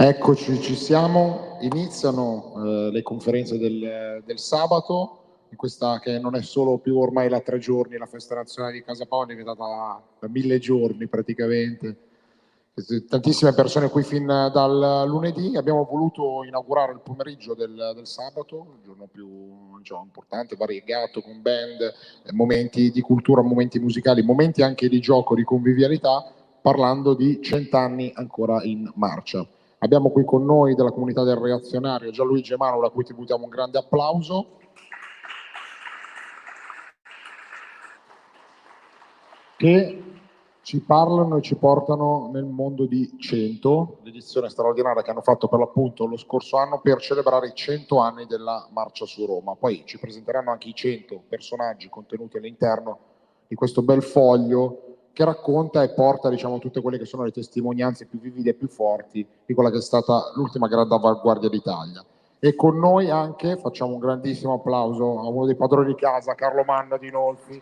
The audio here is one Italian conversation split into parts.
Eccoci, ci siamo. Iniziano eh, le conferenze del, del, sabato, questa che non è solo più ormai la tre giorni, la festa nazionale di Casa Paolo è diventata da mille giorni praticamente. Tantissime persone qui fin dal lunedì. Abbiamo voluto inaugurare il pomeriggio del, del sabato, il giorno più diciamo, importante, variegato, con band, momenti di cultura, momenti musicali, momenti anche di gioco, di convivialità, parlando di cent'anni ancora in marcia. Abbiamo qui con noi della comunità del reazionario Gianluigi Emanuele, a cui tributiamo un grande applauso. Che ci parlano e ci portano nel mondo di 100, l'edizione straordinaria che hanno fatto per l'appunto lo scorso anno per celebrare i 100 anni della Marcia su Roma. Poi ci presenteranno anche i 100 personaggi contenuti all'interno di questo bel foglio che racconta e porta diciamo, tutte quelle che sono le testimonianze più vivide e più forti di quella che è stata l'ultima grande avanguardia d'Italia. E con noi anche facciamo un grandissimo applauso a uno dei padroni di casa, Carlo Manna di Nolfi.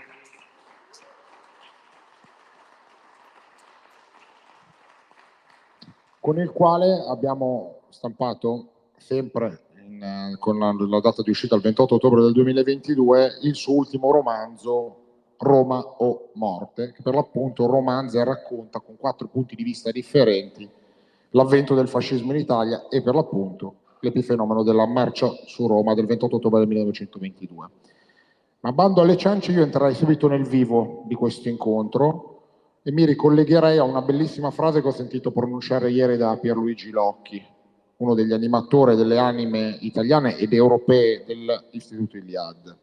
con il quale abbiamo stampato sempre in, con la, la, data di uscita il 28 ottobre del 2022 il suo ultimo romanzo Roma o Morte, che per l'appunto romanza e racconta con quattro punti di vista differenti l'avvento del fascismo in Italia e per l'appunto l'epifenomeno della marcia su Roma del 28 ottobre del 1922. Ma bando alle ciance io entrerei subito nel vivo di questo incontro e mi ricollegherei a una bellissima frase che ho sentito pronunciare ieri da Pierluigi Locchi, uno degli animatori delle anime italiane ed europee dell'Istituto Iliad.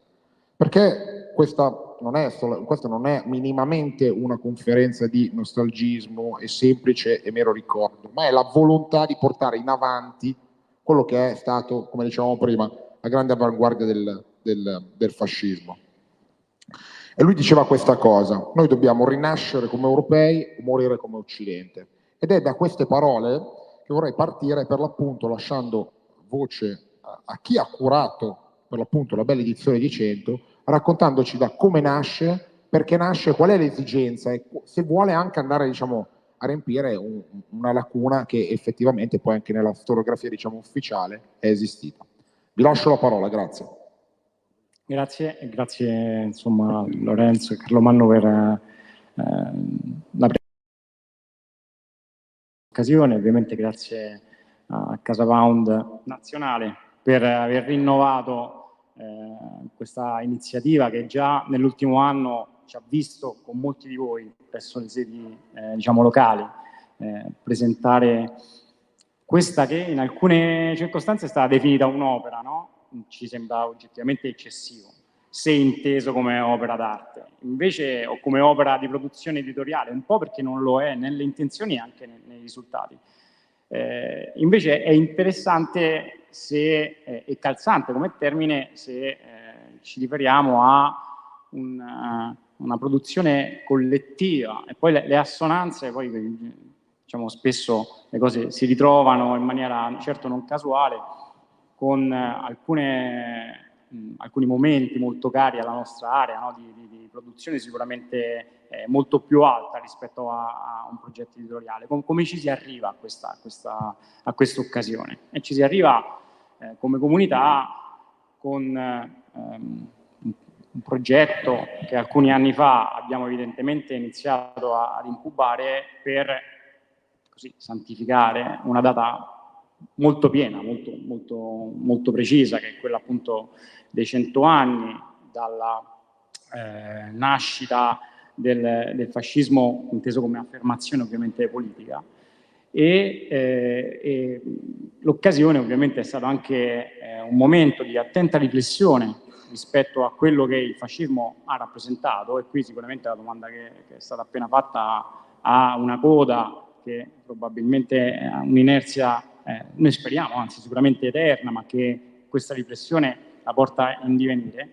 Perché questa non, è solo, questa non è minimamente una conferenza di nostalgismo e semplice e mero ricordo, ma è la volontà di portare in avanti quello che è stato, come dicevamo prima, la grande avanguardia del, del, del fascismo. E lui diceva questa cosa, noi dobbiamo rinascere come europei o morire come Occidente. Ed è da queste parole che vorrei partire per l'appunto lasciando voce a, a chi ha curato per l'appunto la bella edizione di 100, raccontandoci da come nasce, perché nasce, qual è l'esigenza e se vuole anche andare diciamo, a riempire un, una lacuna che effettivamente poi anche nella storiografia diciamo, ufficiale è esistita. Vi lascio la parola, grazie. Grazie, grazie insomma, Lorenzo e Carlo Manno per eh, la occasione, ovviamente grazie a Casa Pound Nazionale per aver rinnovato eh, questa iniziativa che già nell'ultimo anno ci ha visto con molti di voi presso le sedi eh, diciamo locali eh, presentare questa che in alcune circostanze è stata definita un'opera, no? ci sembra oggettivamente eccessivo, se inteso come opera d'arte, invece o come opera di produzione editoriale, un po' perché non lo è nelle intenzioni e anche nei, nei risultati. Eh, invece è interessante se, eh, e calzante come termine se eh, ci riferiamo a una, una, produzione collettiva e poi le, le assonanze, poi diciamo spesso le cose si ritrovano in maniera certo non casuale con alcune alcuni momenti molto cari alla nostra area no, di, di, di, produzione sicuramente eh, molto più alta rispetto a, a un progetto editoriale. Com come ci si arriva a questa, a questa, a questa occasione? E ci si arriva eh, come comunità con ehm, un progetto che alcuni anni fa abbiamo evidentemente iniziato a, ad incubare per così, santificare una data molto piena, molto, molto, molto precisa, che è quella appunto dei cento anni dalla eh, nascita del, del, fascismo, inteso come affermazione ovviamente politica. E, eh, e l'occasione ovviamente è stato anche eh, un momento di attenta riflessione rispetto a quello che il fascismo ha rappresentato. E qui sicuramente la domanda che, che è stata appena fatta ha una coda che probabilmente ha un'inerzia, eh, noi speriamo, anzi sicuramente eterna, ma che questa riflessione la porta in divenire,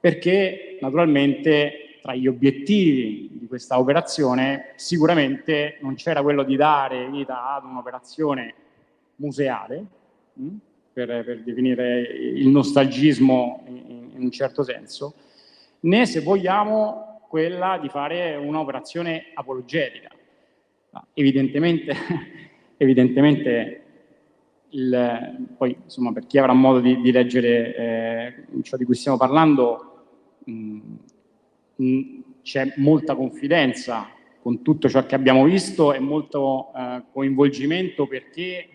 perché naturalmente tra gli obiettivi di questa operazione sicuramente non c'era quello di dare vita ad un'operazione museale, mh, hm, per, per, definire il nostalgismo in, in un certo senso, né se vogliamo quella di fare un'operazione apologetica. Evidentemente, evidentemente il, poi insomma per chi avrà modo di, di leggere eh, ciò di cui stiamo parlando, mh, mh, c'è molta confidenza con tutto ciò che abbiamo visto e molto eh, coinvolgimento perché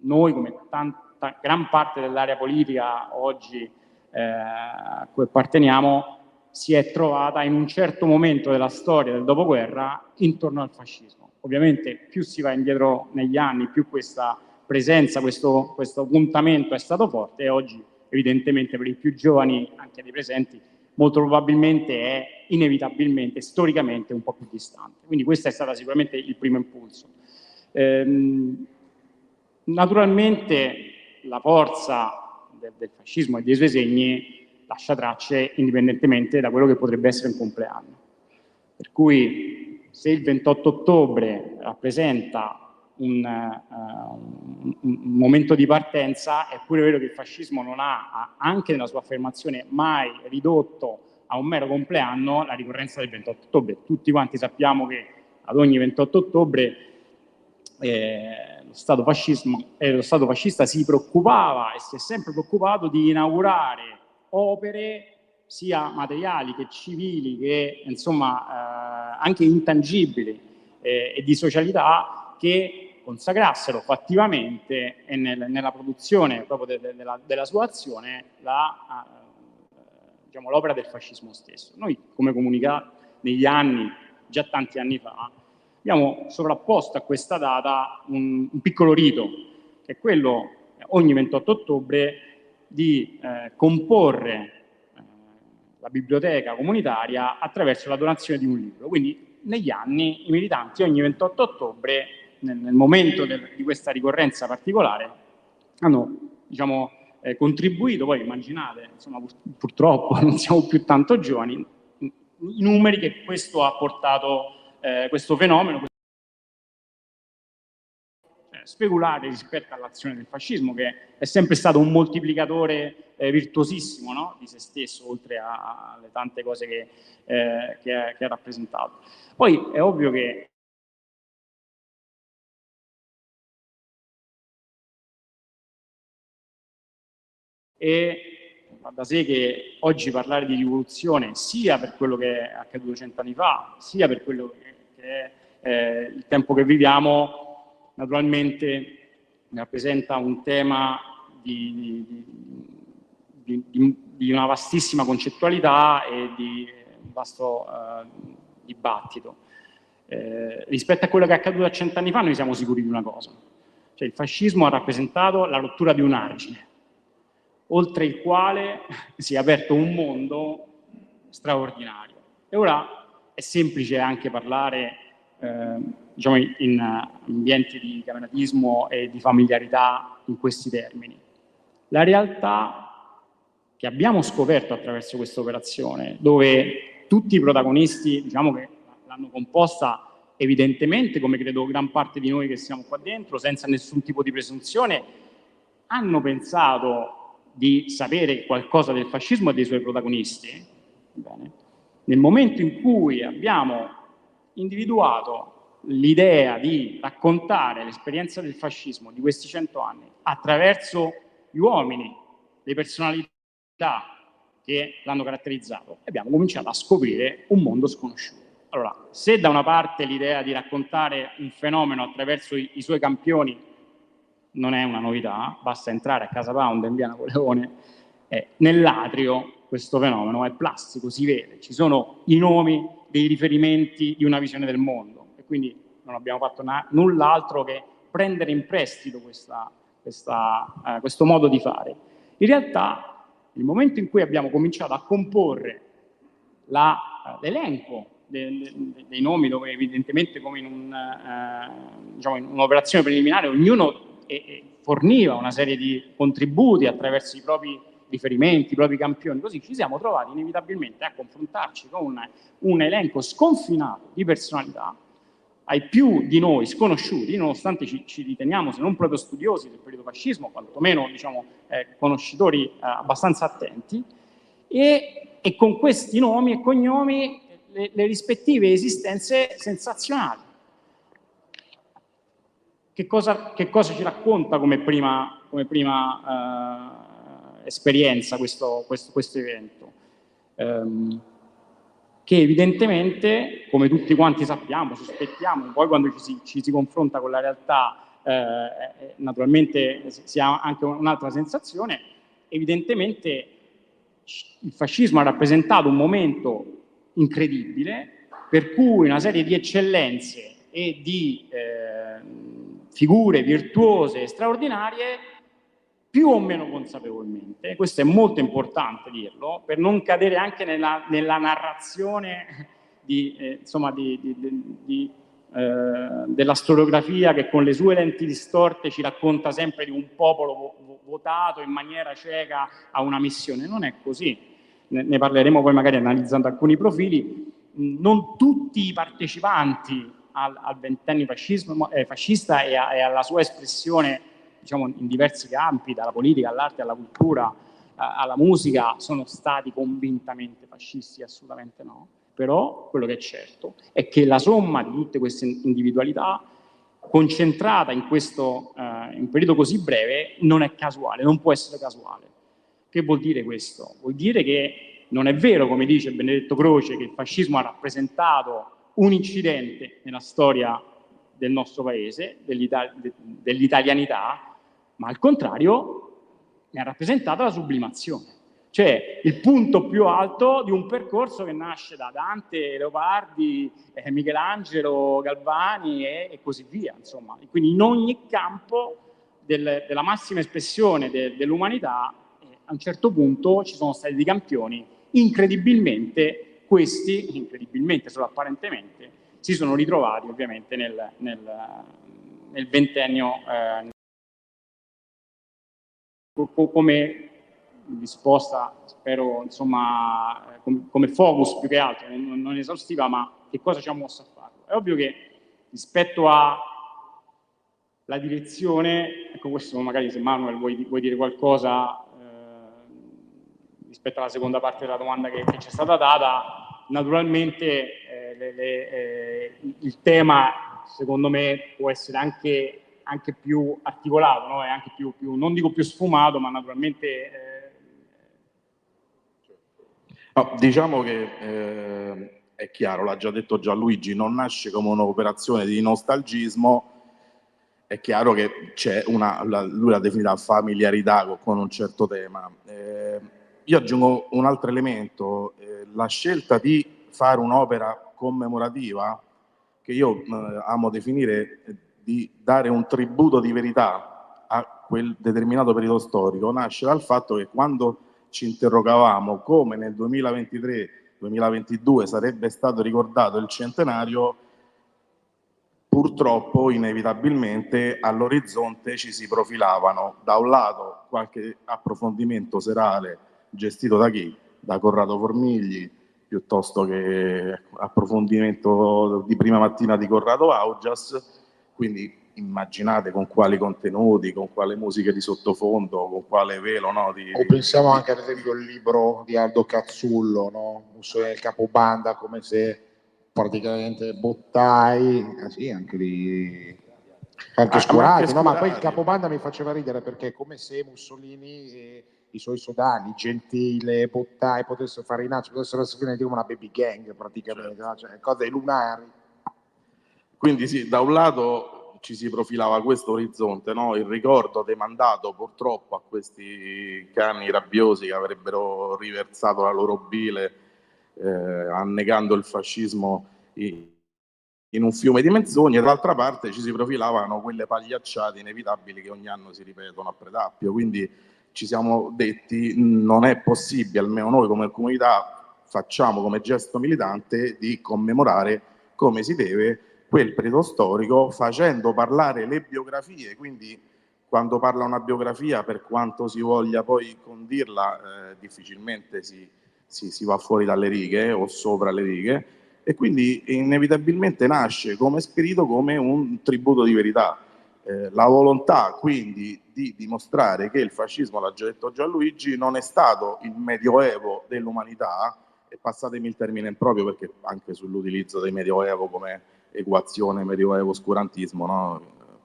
noi come tanta, gran parte dell'area politica oggi eh, a cui apparteniamo si è trovata in un certo momento della storia del dopoguerra intorno al fascismo. Ovviamente più si va indietro negli anni, più questa presenza, questo, questo puntamento è stato forte e oggi evidentemente per i più giovani, anche dei presenti, molto probabilmente è inevitabilmente, storicamente un po' più distante. Quindi questo è stato sicuramente il primo impulso. Ehm, naturalmente la forza del, del, fascismo e dei suoi segni lascia tracce indipendentemente da quello che potrebbe essere un compleanno. Per cui se il 28 ottobre rappresenta un, uh, un, momento di partenza, è pure vero che il fascismo non ha, anche nella sua affermazione, mai ridotto a un mero compleanno la ricorrenza del 28 ottobre. Tutti quanti sappiamo che ad ogni 28 ottobre eh, lo, Stato eh, lo, Stato fascista si preoccupava e si è sempre preoccupato di inaugurare opere sia materiali che civili che insomma eh, anche intangibili eh, e di socialità che consacrassero fattivamente e nel, nella produzione proprio de, de, della, della, sua azione eh, diciamo, l'opera del fascismo stesso. Noi come comunità negli anni, già tanti anni fa, abbiamo sovrapposto a questa data un, un piccolo rito, che è quello ogni 28 ottobre di eh, comporre eh, la biblioteca comunitaria attraverso la donazione di un libro. Quindi negli anni i militanti ogni 28 ottobre, nel, nel momento del, di questa ricorrenza particolare, hanno diciamo, eh, contribuito, poi immaginate, insomma, pur, purtroppo non siamo più tanto giovani, i numeri che questo ha portato, eh, questo fenomeno, speculare rispetto all'azione del fascismo, che è sempre stato un moltiplicatore eh, virtuosissimo no? di se stesso, oltre alle tante cose che, eh, che, ha, che ha rappresentato. Poi è ovvio che e va da sé che oggi parlare di rivoluzione sia per quello che è accaduto cent'anni fa, sia per quello che, è eh, il tempo che viviamo, naturalmente rappresenta un tema di, di, di, di, una vastissima concettualità e di un vasto uh, dibattito. Eh, rispetto a quello che è accaduto a cent'anni fa noi siamo sicuri di una cosa, cioè il fascismo ha rappresentato la rottura di un argine, oltre il quale si è aperto un mondo straordinario. E ora è semplice anche parlare eh, diciamo, in ambienti di cameratismo e di familiarità in questi termini. La realtà che abbiamo scoperto attraverso questa operazione, dove tutti i protagonisti, diciamo che l'hanno composta evidentemente, come credo gran parte di noi che siamo qua dentro, senza nessun tipo di presunzione, hanno pensato di sapere qualcosa del fascismo e dei suoi protagonisti. Bene. Nel momento in cui abbiamo individuato l'idea di raccontare l'esperienza del fascismo di questi cento anni attraverso gli uomini, le personalità che l'hanno caratterizzato, abbiamo cominciato a scoprire un mondo sconosciuto. Allora, se da una parte l'idea di raccontare un fenomeno attraverso i, i, suoi campioni non è una novità, basta entrare a Casa Pound in via Napoleone, eh, nell'atrio questo fenomeno è plastico, si vede, ci sono i nomi dei riferimenti di una visione del mondo e quindi non abbiamo fatto null'altro che prendere in prestito questa, questa, eh, questo modo di fare. In realtà, nel momento in cui abbiamo cominciato a comporre eh, l'elenco dei, dei nomi, dove evidentemente come in, un, eh, diciamo in un'operazione preliminare ognuno e, e forniva una serie di contributi attraverso i propri riferimenti, i propri campioni, così ci siamo trovati inevitabilmente a confrontarci con un, elenco sconfinato di personalità ai più di noi sconosciuti, nonostante ci, ci, riteniamo, se non proprio studiosi del periodo fascismo, quantomeno diciamo, eh, conoscitori eh, abbastanza attenti, e, e, con questi nomi e cognomi le, le rispettive esistenze sensazionali. Che cosa, che cosa ci racconta come prima, come prima eh, esperienza questo, questo, questo evento? Um, che evidentemente, come tutti quanti sappiamo, sospettiamo, poi quando ci si, ci si confronta con la realtà eh, eh naturalmente si ha anche un'altra sensazione, evidentemente il fascismo ha rappresentato un momento incredibile per cui una serie di eccellenze e di eh, figure virtuose e straordinarie più o meno consapevolmente, questo è molto importante dirlo, per non cadere anche nella, nella narrazione di, eh, insomma, di, di, eh, della storiografia che con le sue lenti distorte ci racconta sempre di un popolo vo- votato in maniera cieca a una missione. Non è così. Ne, ne parleremo poi magari analizzando alcuni profili. Non tutti i partecipanti al, al ventennio eh, fascista e, a, e, alla sua espressione diciamo, in diversi campi, dalla politica all'arte alla cultura, eh, alla musica, sono stati convintamente fascisti, assolutamente no. Però quello che è certo è che la somma di tutte queste individualità concentrata in questo eh, in periodo così breve non è casuale, non può essere casuale. Che vuol dire questo? Vuol dire che non è vero, come dice Benedetto Croce, che il fascismo ha rappresentato un incidente nella storia del nostro paese, dell'italianità, ma al contrario ne ha rappresentato la sublimazione, cioè il punto più alto di un percorso che nasce da Dante, Leopardi, eh, Michelangelo, Galvani e, e, così via, insomma. E quindi in ogni campo del, della massima espressione de, dell'umanità, eh, a un certo punto ci sono stati dei campioni incredibilmente questi, incredibilmente, solo apparentemente, si sono ritrovati ovviamente nel, nel, nel ventennio eh, come risposta, spero, insomma, come, focus più che altro, non, non esaustiva, ma che cosa ci ha mosso a farlo. È ovvio che rispetto alla direzione, ecco questo magari se Manuel vuoi, vuoi dire qualcosa rispetto alla seconda parte della domanda che, che ci è stata data, naturalmente eh, le, le, eh, il tema secondo me può essere anche, anche più articolato, no? anche più, più, non dico più sfumato, ma naturalmente... Eh... No, diciamo che eh, è chiaro, l'ha già detto Gianluigi, non nasce come un'operazione di nostalgismo, è chiaro che c'è una, lui l'ha definita familiarità con un certo tema. Eh, io aggiungo un altro elemento, eh, la scelta di fare un'opera commemorativa, che io eh, amo definire eh, di dare un tributo di verità a quel determinato periodo storico, nasce dal fatto che quando ci interrogavamo come nel 2023-2022 sarebbe stato ricordato il centenario, purtroppo inevitabilmente all'orizzonte ci si profilavano. Da un lato qualche approfondimento serale gestito da chi? Da Corrado Formigli, piuttosto che approfondimento di prima mattina di Corrado Augias, quindi immaginate con quali contenuti, con quale musica di sottofondo, con quale velo. No, di, o pensiamo anche ad esempio al libro di Aldo Cazzullo, no? Mussolini il capobanda, come se praticamente Bottai, eh sì, anche lì anche ah, scurati, no? ma poi il capobanda mi faceva ridere perché come se Mussolini... Eh, i suoi sodali, Gentile, Bottai, potessero fare i nacci, potessero essere come una baby gang praticamente, certo. cioè, cose lunari. Quindi sì, da un lato ci si profilava questo orizzonte, no? il ricordo demandato purtroppo a questi cani rabbiosi che avrebbero riversato la loro bile eh, annegando il fascismo in, in un fiume di menzogne, dall'altra parte ci si profilavano quelle pagliacciate inevitabili che ogni anno si ripetono a Predappio, quindi ci siamo detti non è possibile, almeno noi come comunità facciamo come gesto militante di commemorare come si deve quel periodo storico facendo parlare le biografie, quindi quando parla una biografia per quanto si voglia poi condirla eh, difficilmente si, si, si, va fuori dalle righe o sopra le righe. E quindi inevitabilmente nasce come spirito come un tributo di verità. Eh, la volontà quindi di dimostrare che il fascismo, l'ha già detto Gianluigi, non è stato il medioevo dell'umanità, e passatemi il termine improprio perché anche sull'utilizzo del medioevo come equazione medioevo-oscurantismo, no?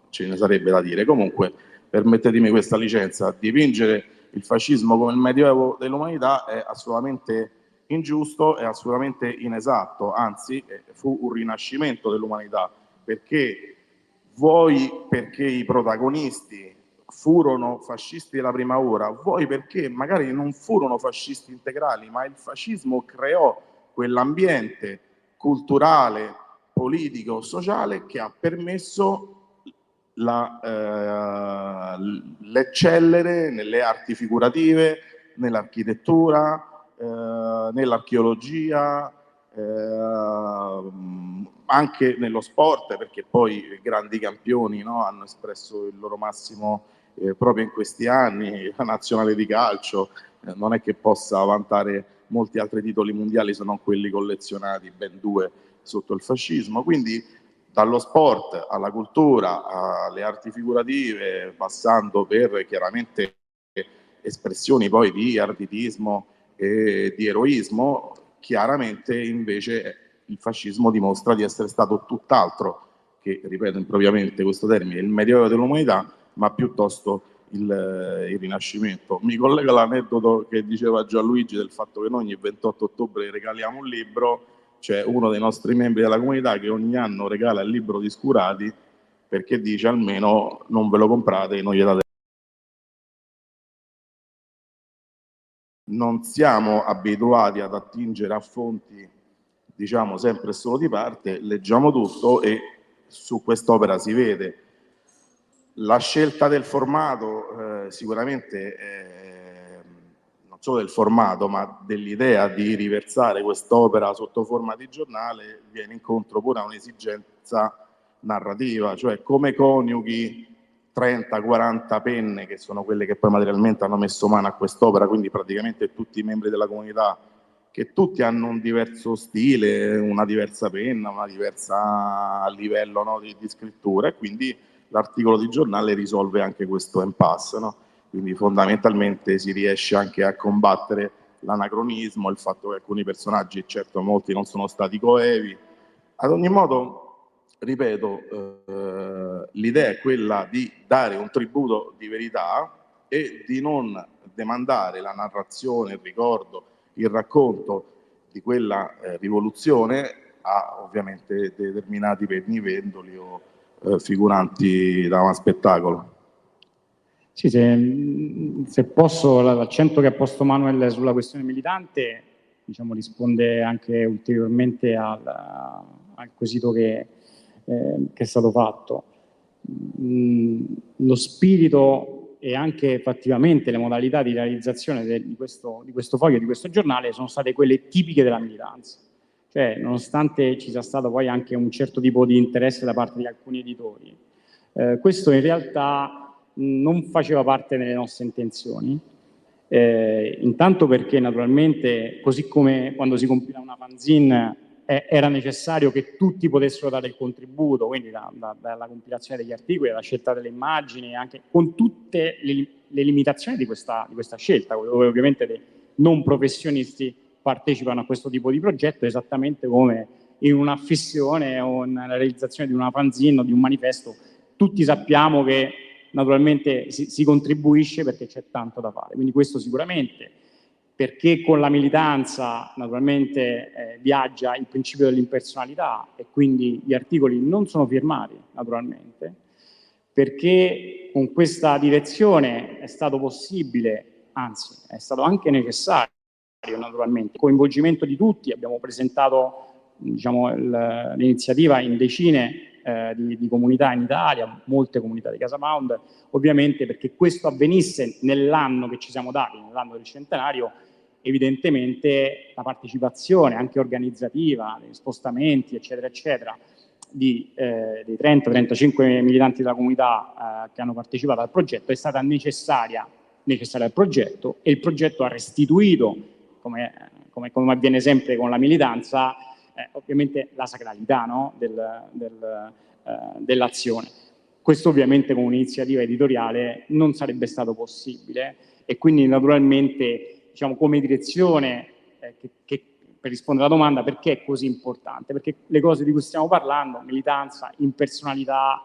ce ne sarebbe da dire. Comunque, permettetemi questa licenza, dipingere il fascismo come il medioevo dell'umanità è assolutamente ingiusto e assolutamente inesatto, anzi eh, fu un rinascimento dell'umanità, perché vuoi perché i protagonisti furono fascisti della prima ora, vuoi perché? Magari non furono fascisti integrali, ma il fascismo creò quell'ambiente culturale, politico, sociale che ha permesso eh, l'eccellere nelle arti figurative, nell'architettura, eh, nell'archeologia, eh, anche nello sport, perché poi grandi campioni no, hanno espresso il loro massimo eh, proprio in questi anni, la nazionale di calcio eh, non è che possa vantare molti altri titoli mondiali se non quelli collezionati, ben due sotto il fascismo, quindi dallo sport alla cultura, alle arti figurative, passando per chiaramente espressioni poi di artitismo e di eroismo, chiaramente invece il fascismo dimostra di essere stato tutt'altro che, ripeto impropriamente questo termine, il medioevo dell'umanità, ma piuttosto il, il, Rinascimento. Mi collega l'aneddoto che diceva Gianluigi del fatto che noi ogni 28 ottobre regaliamo un libro, c'è uno dei nostri membri della comunità che ogni anno regala il libro di Scurati perché dice almeno non ve lo comprate, non gli date non siamo abituati ad attingere a fonti, diciamo, sempre solo di parte, leggiamo tutto e su quest'opera si vede. La scelta del formato eh, sicuramente, eh, non solo del formato, ma dell'idea di riversare quest'opera sotto forma di giornale, viene incontro pure a un'esigenza narrativa, cioè come coniughi 30-40 penne che sono quelle che poi materialmente hanno messo mano a quest'opera, quindi praticamente tutti i membri della comunità che tutti hanno un diverso stile, una diversa penna, una diversa livello no, di, di, scrittura e quindi l'articolo di giornale risolve anche questo impasse. No? Quindi fondamentalmente si riesce anche a combattere l'anacronismo, il fatto che alcuni personaggi, certo molti non sono stati coevi. Ad ogni modo ripeto, eh, l'idea è quella di dare un tributo di verità e di non demandare la narrazione, il ricordo, il racconto di quella eh, rivoluzione a ovviamente determinati pennivendoli o eh, figuranti da un spettacolo. Sì, se, se posso, l'accento che ha posto Manuel sulla questione militante diciamo, risponde anche ulteriormente al, al quesito che, eh, che è stato fatto. Mm, lo spirito e anche effettivamente le modalità di realizzazione di, questo, di questo foglio, di questo giornale, sono state quelle tipiche della militanza. Cioè, nonostante ci sia stato poi anche un certo tipo di interesse da parte di alcuni editori, eh, questo in realtà non faceva parte delle nostre intenzioni, eh, intanto perché naturalmente, così come quando si compila una fanzine eh, era necessario che tutti potessero dare il contributo, quindi da, da, dalla compilazione degli articoli alla scelta delle immagini, anche con tutte le, le limitazioni di questa, di questa, scelta, dove ovviamente dei non professionisti partecipano a questo tipo di progetto, esattamente come in una fissione o nella realizzazione di una fanzine o di un manifesto, tutti sappiamo che naturalmente si, si contribuisce perché c'è tanto da fare, quindi questo sicuramente. Perché con la militanza naturalmente eh, viaggia il principio dell'impersonalità e quindi gli articoli non sono firmati naturalmente, perché con questa direzione è stato possibile, anzi è stato anche necessario naturalmente, coinvolgimento di tutti, abbiamo presentato diciamo, l'iniziativa in decine eh, di, di, comunità in Italia, molte comunità di Casa Pound, ovviamente perché questo avvenisse nell'anno che ci siamo dati, nell'anno del centenario, evidentemente la partecipazione anche organizzativa, degli spostamenti, eccetera, eccetera, di, eh, dei 30-35 militanti della comunità eh, che hanno partecipato al progetto è stata necessaria, necessaria al progetto e il progetto ha restituito, come, come, come avviene sempre con la militanza, eh, ovviamente la sacralità no? del, del, eh, dell'azione. Questo ovviamente con un'iniziativa editoriale non sarebbe stato possibile e quindi naturalmente diciamo, come direzione eh, che, che, per rispondere alla domanda perché è così importante, perché le cose di cui stiamo parlando, militanza, impersonalità,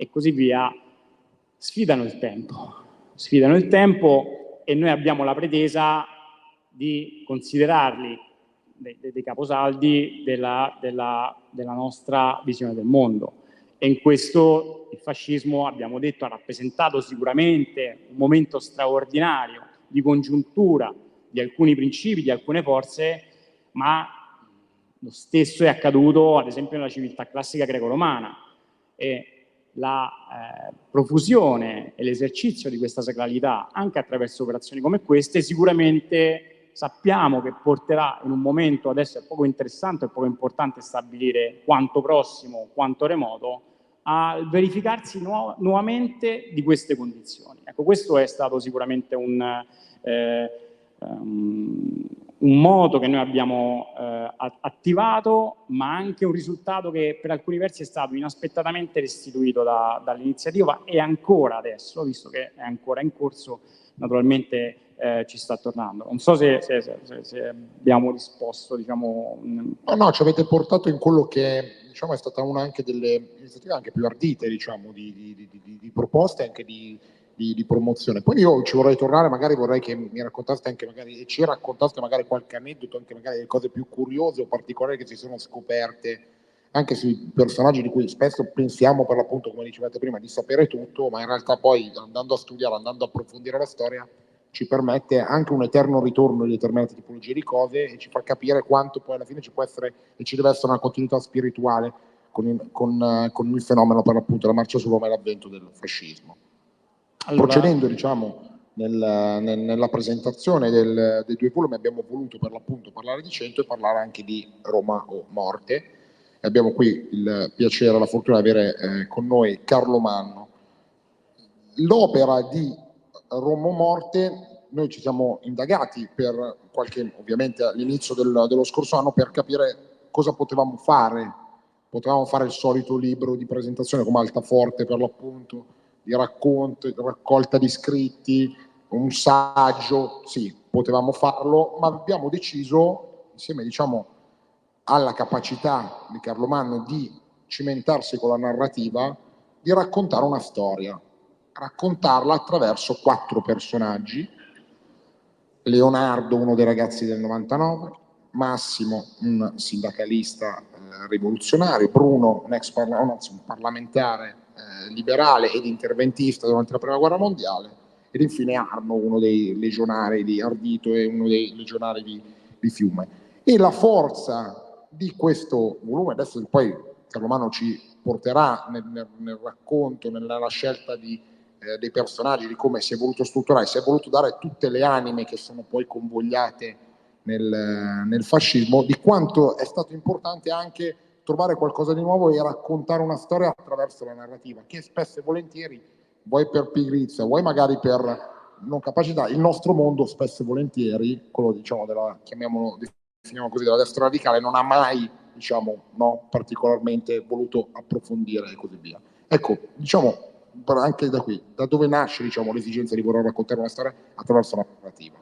e così via, sfidano il tempo. Sfidano il tempo e noi abbiamo la pretesa di considerarli dei, dei caposaldi della, della, della nostra visione del mondo. E in questo il fascismo, abbiamo detto, ha rappresentato sicuramente un momento straordinario di congiuntura di alcuni principi, di alcune forze, ma lo stesso è accaduto ad esempio nella civiltà classica greco-romana. E la eh, profusione e l'esercizio di questa sacralità anche attraverso operazioni come queste sicuramente sappiamo che porterà in un momento, adesso è poco interessante e poco importante stabilire quanto prossimo, quanto remoto, al verificarsi nu- nuovamente di queste condizioni. Ecco, questo è stato sicuramente un, eh, um, un modo che noi abbiamo eh, attivato, ma anche un risultato che per alcuni versi è stato inaspettatamente restituito da, dall'iniziativa e ancora adesso, visto che è ancora in corso, naturalmente eh, ci sta tornando. Non so se, se, se, se abbiamo risposto. Diciamo, no, no, ci avete portato in quello che diciamo, è stata una anche delle iniziative anche più ardite diciamo, di, di, di, di proposte, anche di di, di, promozione. Poi io ci vorrei tornare, magari vorrei che mi raccontaste anche magari, e ci raccontaste magari qualche aneddoto, anche magari le cose più curiose o particolari che si sono scoperte, anche sui personaggi di cui spesso pensiamo per l'appunto, come dicevate prima, di sapere tutto, ma in realtà poi andando a studiare, andando a approfondire la storia, ci permette anche un eterno ritorno di determinate tipologie di cose e ci fa capire quanto poi alla fine ci può essere e ci deve essere una continuità spirituale con il, con, con il fenomeno per l'appunto la marcia su Roma e l'avvento del fascismo. Allora... Procedendo diciamo, nel, nel, nella presentazione del, dei due volumi abbiamo voluto per l'appunto parlare di Cento e parlare anche di Roma o Morte. E abbiamo qui il piacere e la fortuna di avere eh, con noi Carlo Manno. L'opera di Roma o Morte noi ci siamo indagati per qualche, ovviamente all'inizio del, dello scorso anno per capire cosa potevamo fare. Potevamo fare il solito libro di presentazione come Altaforte per l'appunto, di racconto, di raccolta di scritti, un saggio, sì, potevamo farlo, ma abbiamo deciso, insieme diciamo, alla capacità di Carlo Manno di cimentarsi con la narrativa, di raccontare una storia, raccontarla attraverso quattro personaggi, Leonardo, uno dei ragazzi del 99, Massimo, un sindacalista eh, rivoluzionario, Bruno, un ex parla- un parlamentare eh, liberale ed interventista durante la prima guerra mondiale. Ed infine Arno, uno dei legionari di Ardito e uno dei legionari di, di Fiume. E la forza di questo volume, adesso poi Carlomano ci porterà nel, nel, nel racconto, nella scelta di, eh, dei personaggi, di come si è voluto strutturare, si è voluto dare tutte le anime che sono poi convogliate nel, nel fascismo, di quanto è stato importante anche trovare qualcosa di nuovo e raccontare una storia attraverso la narrativa, che spesso e volentieri, vuoi per pigrizia, vuoi magari per non capacità, il nostro mondo spesso e volentieri, quello diciamo della, chiamiamolo, definiamo così, della destra radicale, non ha mai, diciamo, no, particolarmente voluto approfondire e così via. Ecco, diciamo, anche da qui, da dove nasce diciamo, l'esigenza di voler raccontare una storia attraverso la narrativa?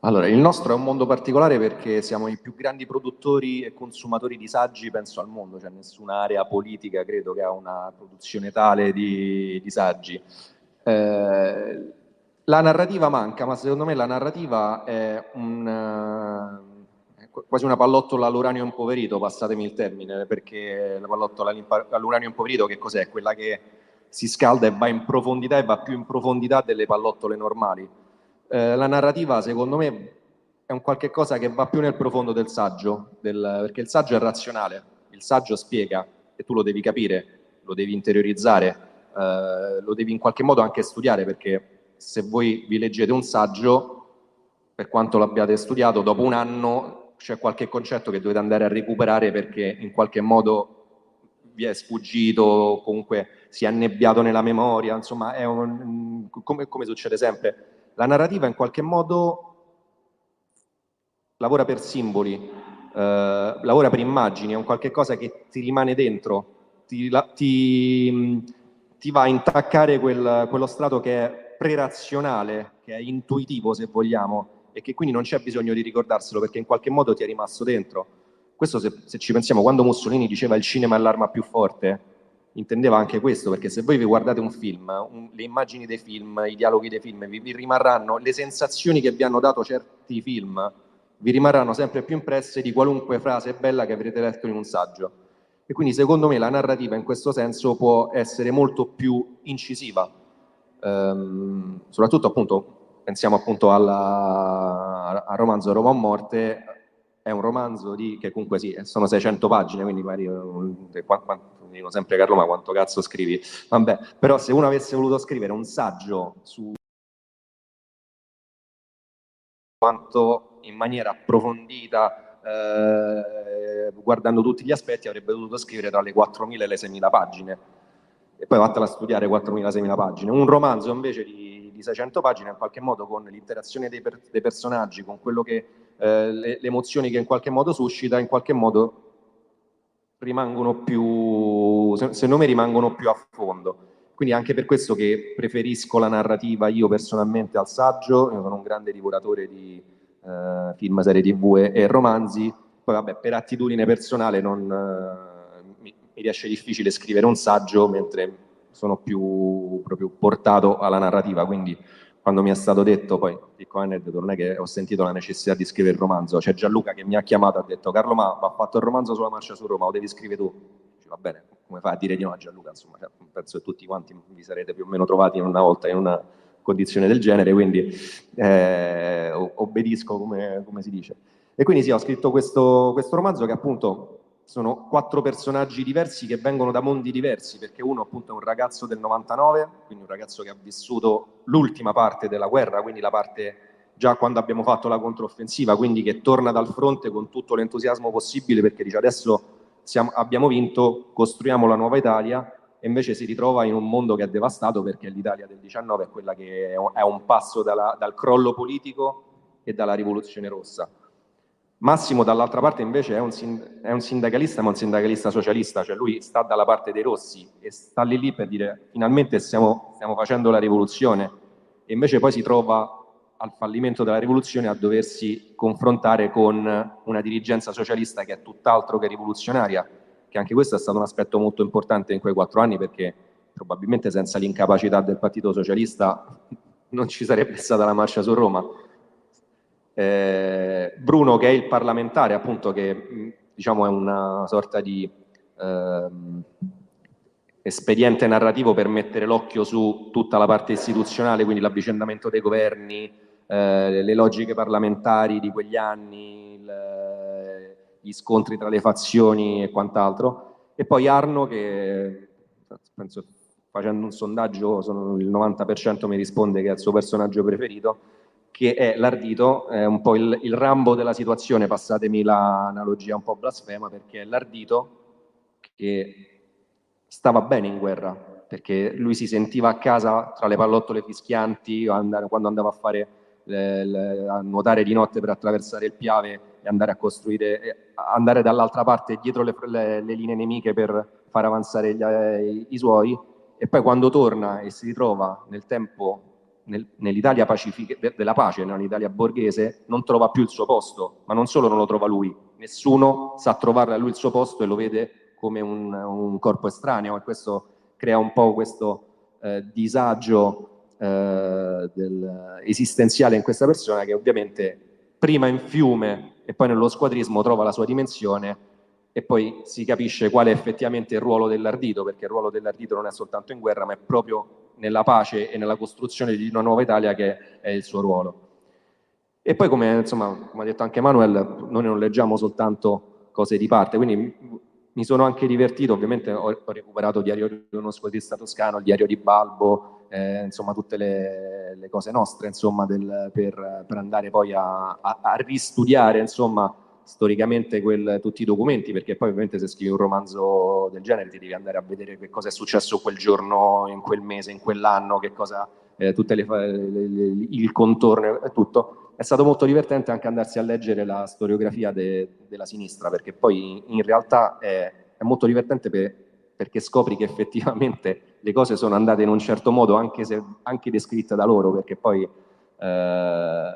Allora, il nostro è un mondo particolare perché siamo i più grandi produttori e consumatori di saggi, penso al mondo, cioè nessuna area politica credo che ha una produzione tale di, di saggi. Eh, la narrativa manca, ma secondo me la narrativa è un, uh, quasi una pallottola all'uranio impoverito, passatemi il termine, perché la pallottola all'uranio impoverito che cos'è? Quella che si scalda e va in profondità e va più in profondità delle pallottole normali eh, la narrativa secondo me è un qualche cosa che va più nel profondo del saggio, del, perché il saggio è razionale, il saggio spiega e tu lo devi capire, lo devi interiorizzare, eh, lo devi in qualche modo anche studiare, perché se voi vi leggete un saggio, per quanto l'abbiate studiato, dopo un anno c'è qualche concetto che dovete andare a recuperare perché in qualche modo vi è sfuggito, comunque si è annebbiato nella memoria, insomma, è un, come, come succede sempre. La narrativa in qualche modo lavora per simboli, eh, lavora per immagini, è un qualche cosa che ti rimane dentro, ti, la, ti, ti va a intaccare quel, quello strato che è prerazionale, che è intuitivo se vogliamo, e che quindi non c'è bisogno di ricordarselo perché in qualche modo ti è rimasto dentro. Questo se, se ci pensiamo, quando Mussolini diceva il cinema è l'arma più forte, intendeva anche questo, perché se voi vi guardate un film, un, le immagini dei film, i dialoghi dei film, vi, vi, rimarranno le sensazioni che vi hanno dato certi film, vi rimarranno sempre più impresse di qualunque frase bella che avrete letto in un saggio. E quindi secondo me la narrativa in questo senso può essere molto più incisiva, ehm, soprattutto appunto, pensiamo appunto alla, al romanzo Roma o Morte, è un romanzo di, che comunque sì, sono 600 pagine, quindi magari dico sempre Carlo, ma quanto cazzo scrivi? Vabbè, però se uno avesse voluto scrivere un saggio su quanto in maniera approfondita, eh, guardando tutti gli aspetti, avrebbe dovuto scrivere tra le 4.000 e le 6.000 pagine. E poi vattela a studiare 4.000-6.000 pagine. Un romanzo invece di, di, 600 pagine, in qualche modo con l'interazione dei, per, dei personaggi, con quello che, eh, le, le emozioni che in qualche modo suscita, in qualche modo rimangono più, secondo me rimangono più a fondo. Quindi anche per questo che preferisco la narrativa io personalmente al saggio, io sono un grande divoratore di eh, film, serie tv e, e, romanzi, poi vabbè per attitudine personale non, eh, mi, mi, riesce difficile scrivere un saggio mentre sono più proprio portato alla narrativa, quindi quando mi è stato detto, poi piccola aneddoto, non è che ho sentito la necessità di scrivere il romanzo, c'è Gianluca che mi ha chiamato e ha detto Carlo ma va fatto il romanzo sulla marcia su Roma, lo devi scrivere tu. Dice, va bene, come fai a dire di no a Gianluca? Insomma, cioè, penso che tutti quanti vi sarete più o meno trovati una volta in una condizione del genere, quindi eh, obbedisco come, come, si dice. E quindi sì, ho scritto questo, questo romanzo che appunto sono quattro personaggi diversi che vengono da mondi diversi, perché uno appunto è un ragazzo del 99, quindi un ragazzo che ha vissuto l'ultima parte della guerra, quindi la parte già quando abbiamo fatto la controffensiva, quindi che torna dal fronte con tutto l'entusiasmo possibile perché dice adesso siamo, abbiamo vinto, costruiamo la nuova Italia e invece si ritrova in un mondo che è devastato perché l'Italia del 19 è quella che è un passo dalla, dal crollo politico e dalla rivoluzione rossa. Massimo dall'altra parte invece è un, è un, sindacalista, ma un sindacalista socialista, cioè lui sta dalla parte dei rossi e sta lì lì per dire finalmente stiamo, stiamo facendo la rivoluzione. E invece poi si trova al fallimento della rivoluzione a doversi confrontare con una dirigenza socialista che è tutt'altro che rivoluzionaria, che anche questo è stato un aspetto molto importante in quei quattro anni perché probabilmente senza l'incapacità del Partito Socialista non ci sarebbe stata la marcia su Roma eh, Bruno che è il parlamentare, appunto, che diciamo è una sorta di eh, espediente narrativo per mettere l'occhio su tutta la parte istituzionale, quindi l'avvicendamento dei governi, eh, le logiche parlamentari di quegli anni, il, gli scontri tra le fazioni e quant'altro. E poi Arno che penso facendo un sondaggio sono, il 90% mi risponde che è il suo personaggio preferito che è l'ardito, è un po' il, il Rambo della situazione, passatemi l'analogia un po' blasfema, perché è l'ardito che stava bene in guerra, perché lui si sentiva a casa tra le pallottole fischianti quando andava a fare a nuotare di notte per attraversare il Piave e andare a costruire, andare dall'altra parte dietro le, le, le linee nemiche per far avanzare gli, i, i suoi, e poi quando torna e si ritrova nel tempo nel, nell'Italia della pace, nell'Italia borghese, non trova più il suo posto, ma non solo non lo trova lui, nessuno sa trovare a lui il suo posto e lo vede come un, un corpo estraneo e questo crea un po' questo eh, disagio eh, del, esistenziale in questa persona che ovviamente prima in fiume e poi nello squadrismo trova la sua dimensione e poi si capisce qual è effettivamente il ruolo dell'ardito, perché il ruolo dell'ardito non è soltanto in guerra, ma è proprio nella pace e nella costruzione di una nuova Italia che è il suo ruolo. E poi, come, insomma, come ha detto anche Manuel, noi non leggiamo soltanto cose di parte, quindi mi sono anche divertito, ovviamente ho, ho recuperato il diario di uno squadrista toscano, il diario di Balbo, eh, insomma tutte le, le, cose nostre insomma, del, per, per, andare poi a, a, a ristudiare insomma, storicamente quel, tutti i documenti, perché poi ovviamente se scrivi un romanzo del genere ti devi andare a vedere che cosa è successo quel giorno, in quel mese, in quell'anno, che cosa, eh, tutte le, le, le, il contorno e tutto. È stato molto divertente anche andarsi a leggere la storiografia de, della sinistra, perché poi in realtà è, è molto divertente per, perché scopri che effettivamente le cose sono andate in un certo modo, anche, se, anche descritte da loro, perché poi eh,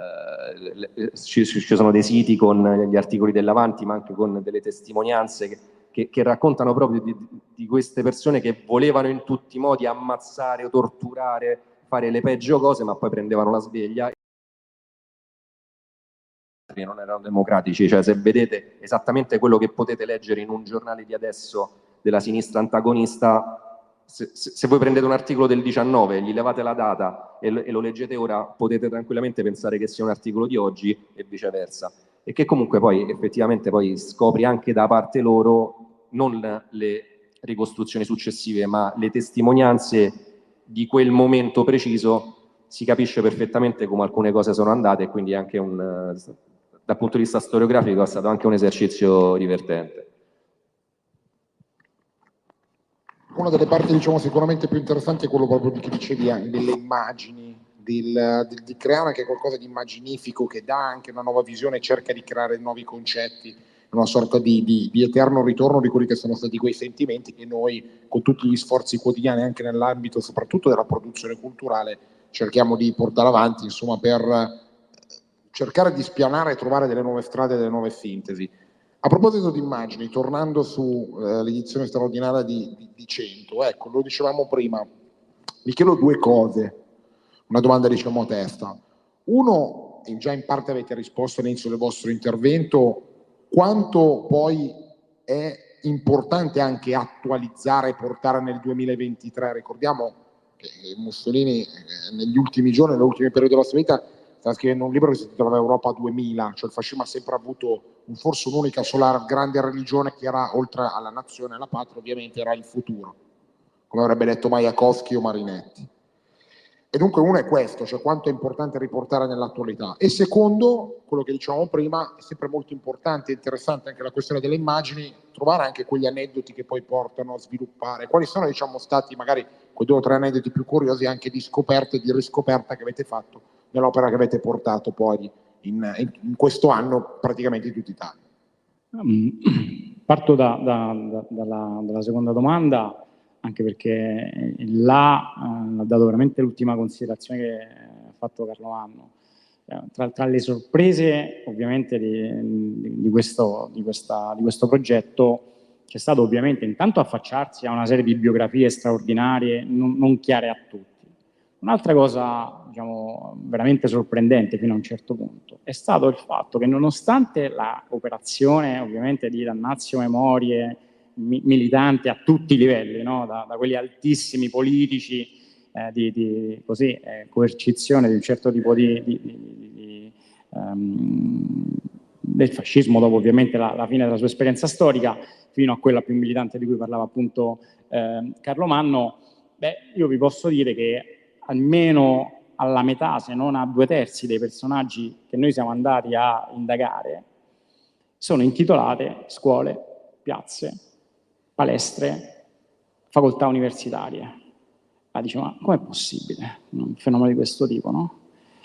ci, ci, sono dei siti con gli articoli dell'Avanti, ma anche con delle testimonianze che, che, che raccontano proprio di, di, queste persone che volevano in tutti i modi ammazzare o torturare, fare le peggio cose, ma poi prendevano la sveglia. Non erano democratici, cioè se vedete esattamente quello che potete leggere in un giornale di adesso della sinistra antagonista, se, se, voi prendete un articolo del 19, gli levate la data e, e, lo leggete ora, potete tranquillamente pensare che sia un articolo di oggi e viceversa. E che comunque poi effettivamente poi scopri anche da parte loro non le ricostruzioni successive, ma le testimonianze di quel momento preciso si capisce perfettamente come alcune cose sono andate e quindi anche un, dal punto di vista storiografico è stato anche un esercizio divertente. Una delle parti diciamo, sicuramente più interessanti è quello proprio che dicevi delle immagini, del, del, di creare anche qualcosa di immaginifico che dà anche una nuova visione cerca di creare nuovi concetti, una sorta di, di, di, eterno ritorno di quelli che sono stati quei sentimenti che noi con tutti gli sforzi quotidiani anche nell'ambito soprattutto della produzione culturale cerchiamo di portare avanti insomma per cercare di spianare e trovare delle nuove strade, delle nuove sintesi. A proposito di immagini, tornando sull'edizione eh, straordinaria di, di, di 100, ecco, lo dicevamo prima, vi chiedo due cose, una domanda diciamo a testa. Uno, e già in parte avete risposto all'inizio del vostro intervento, quanto poi è importante anche attualizzare e portare nel 2023. Ricordiamo che Mussolini eh, negli ultimi giorni, negli ultimi periodi della sua vita, sta scrivendo un libro che si intitola Europa 2000, cioè il fascismo ha sempre avuto un, forse un'unica sola grande religione che era, oltre alla nazione e alla patria, ovviamente era il futuro, come avrebbe detto Majakowski o Marinetti. E dunque uno è questo, cioè quanto è importante riportare nell'attualità. E secondo, quello che dicevamo prima, è sempre molto importante e interessante anche la questione delle immagini, trovare anche quegli aneddoti che poi portano a sviluppare. Quali sono diciamo, stati magari quei due o tre aneddoti più curiosi anche di scoperta e di riscoperta che avete fatto nell'opera che avete portato poi in, in questo anno praticamente in tutta Italia. Um, parto da, da, da, dalla, dalla, seconda domanda, anche perché là uh, ha dato veramente l'ultima considerazione che ha fatto Carlo Anno. Eh, tra, tra, le sorprese ovviamente di, di, questo, di, questa, di questo progetto c'è stato ovviamente intanto affacciarsi a una serie di biografie straordinarie, non, non chiare a tutti Un'altra cosa diciamo, veramente sorprendente fino a un certo punto è stato il fatto che nonostante l'operazione ovviamente di dannazio memorie mi militante a tutti i livelli, no? da, da, quelli altissimi politici eh, di, di così, eh, coercizione di un certo tipo di, di um, del fascismo dopo ovviamente la, la, fine della sua esperienza storica fino a quella più militante di cui parlava appunto eh, Carlo Manno, beh, io vi posso dire che almeno alla metà, se non a due terzi dei personaggi che noi siamo andati a indagare, sono intitolate scuole, piazze, palestre, facoltà universitarie. Ma dice, ma com'è possibile un fenomeno di questo tipo, no?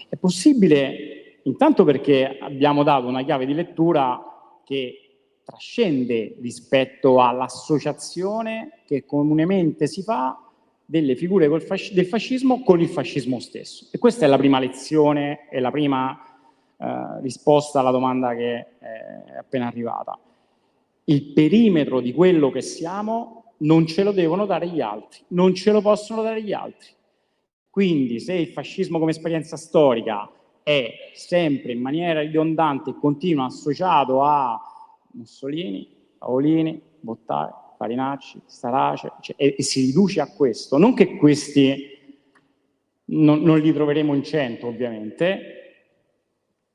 È possibile intanto perché abbiamo dato una chiave di lettura che trascende rispetto all'associazione che comunemente si fa delle figure fasc del fascismo con il fascismo stesso. E questa è la prima lezione e la prima eh, risposta alla domanda che è appena arrivata. Il perimetro di quello che siamo non ce lo devono dare gli altri, non ce lo possono dare gli altri. Quindi se il fascismo come esperienza storica è sempre in maniera ridondante e continua associato a Mussolini, Paolini, Bottari, Farinacci, Starace, cioè, e, e, si riduce a questo. Non che questi non, non li troveremo in cento, ovviamente.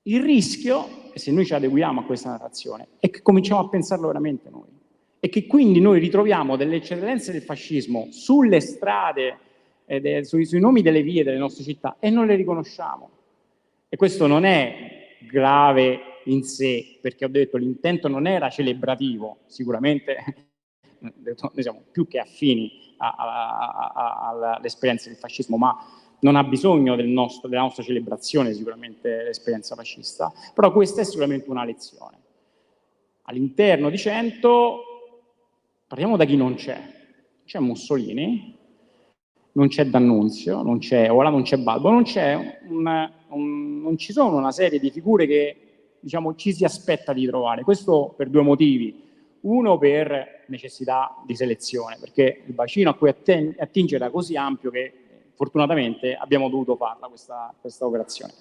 Il rischio, se noi ci adeguiamo a questa narrazione, è che cominciamo a pensarlo veramente noi. E che quindi noi ritroviamo delle eccellenze del fascismo sulle strade, eh, sui, sui nomi delle vie delle nostre città e non le riconosciamo. E questo non è grave in sé, perché ho detto l'intento non era celebrativo, sicuramente noi siamo più che affini all'esperienza del fascismo, ma non ha bisogno del nostro, della nostra celebrazione sicuramente l'esperienza fascista, però questa è sicuramente una lezione. All'interno di Cento parliamo da chi non c'è. C'è Mussolini, non c'è D'Annunzio, non c'è Ola, non c'è Balbo, non, c'è un, un, non ci sono una serie di figure che diciamo, ci si aspetta di trovare. Questo per due motivi Uno per necessità di selezione, perché il bacino a cui attinge era così ampio che fortunatamente abbiamo dovuto farla questa, questa operazione.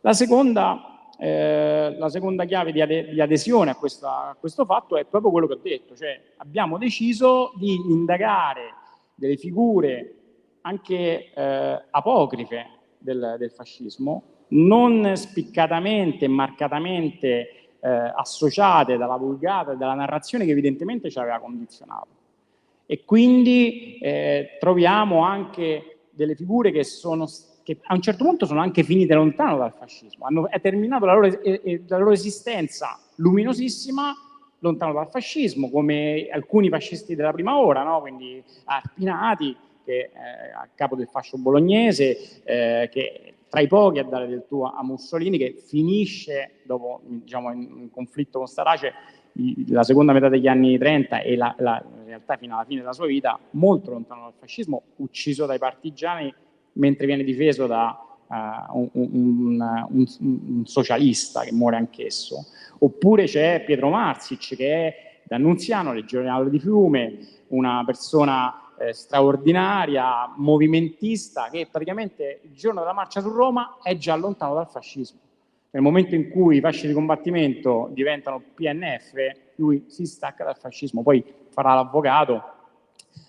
La seconda, eh, la seconda chiave di, ade di adesione a, questa, a, questo fatto è proprio quello che ho detto, cioè abbiamo deciso di indagare delle figure anche eh, apocrife del, del, fascismo, non spiccatamente marcatamente eh, associate dalla vulgata e dalla narrazione che evidentemente ci aveva condizionato. E quindi eh, troviamo anche delle figure che, sono, che a un certo punto sono anche finite lontano dal fascismo, hanno è terminato la loro, la loro esistenza luminosissima lontano dal fascismo, come alcuni fascisti della prima ora, no? quindi Arpinati, che è a capo del fascio bolognese, eh, che tra i pochi a dare del tuo a Mussolini, che finisce dopo diciamo, un conflitto con Starace la seconda metà degli anni 30 e la, la, in realtà fino alla fine della sua vita molto lontano dal fascismo, ucciso dai partigiani mentre viene difeso da uh, un, un, un, un, socialista che muore anch'esso. Oppure c'è Pietro Marsic che è d'Annunziano, legionario di Fiume, una persona eh, straordinaria, movimentista, che praticamente il giorno della marcia su Roma è già lontano dal fascismo nel momento in cui i fasci di combattimento diventano PNF, lui si stacca dal fascismo, poi farà l'avvocato,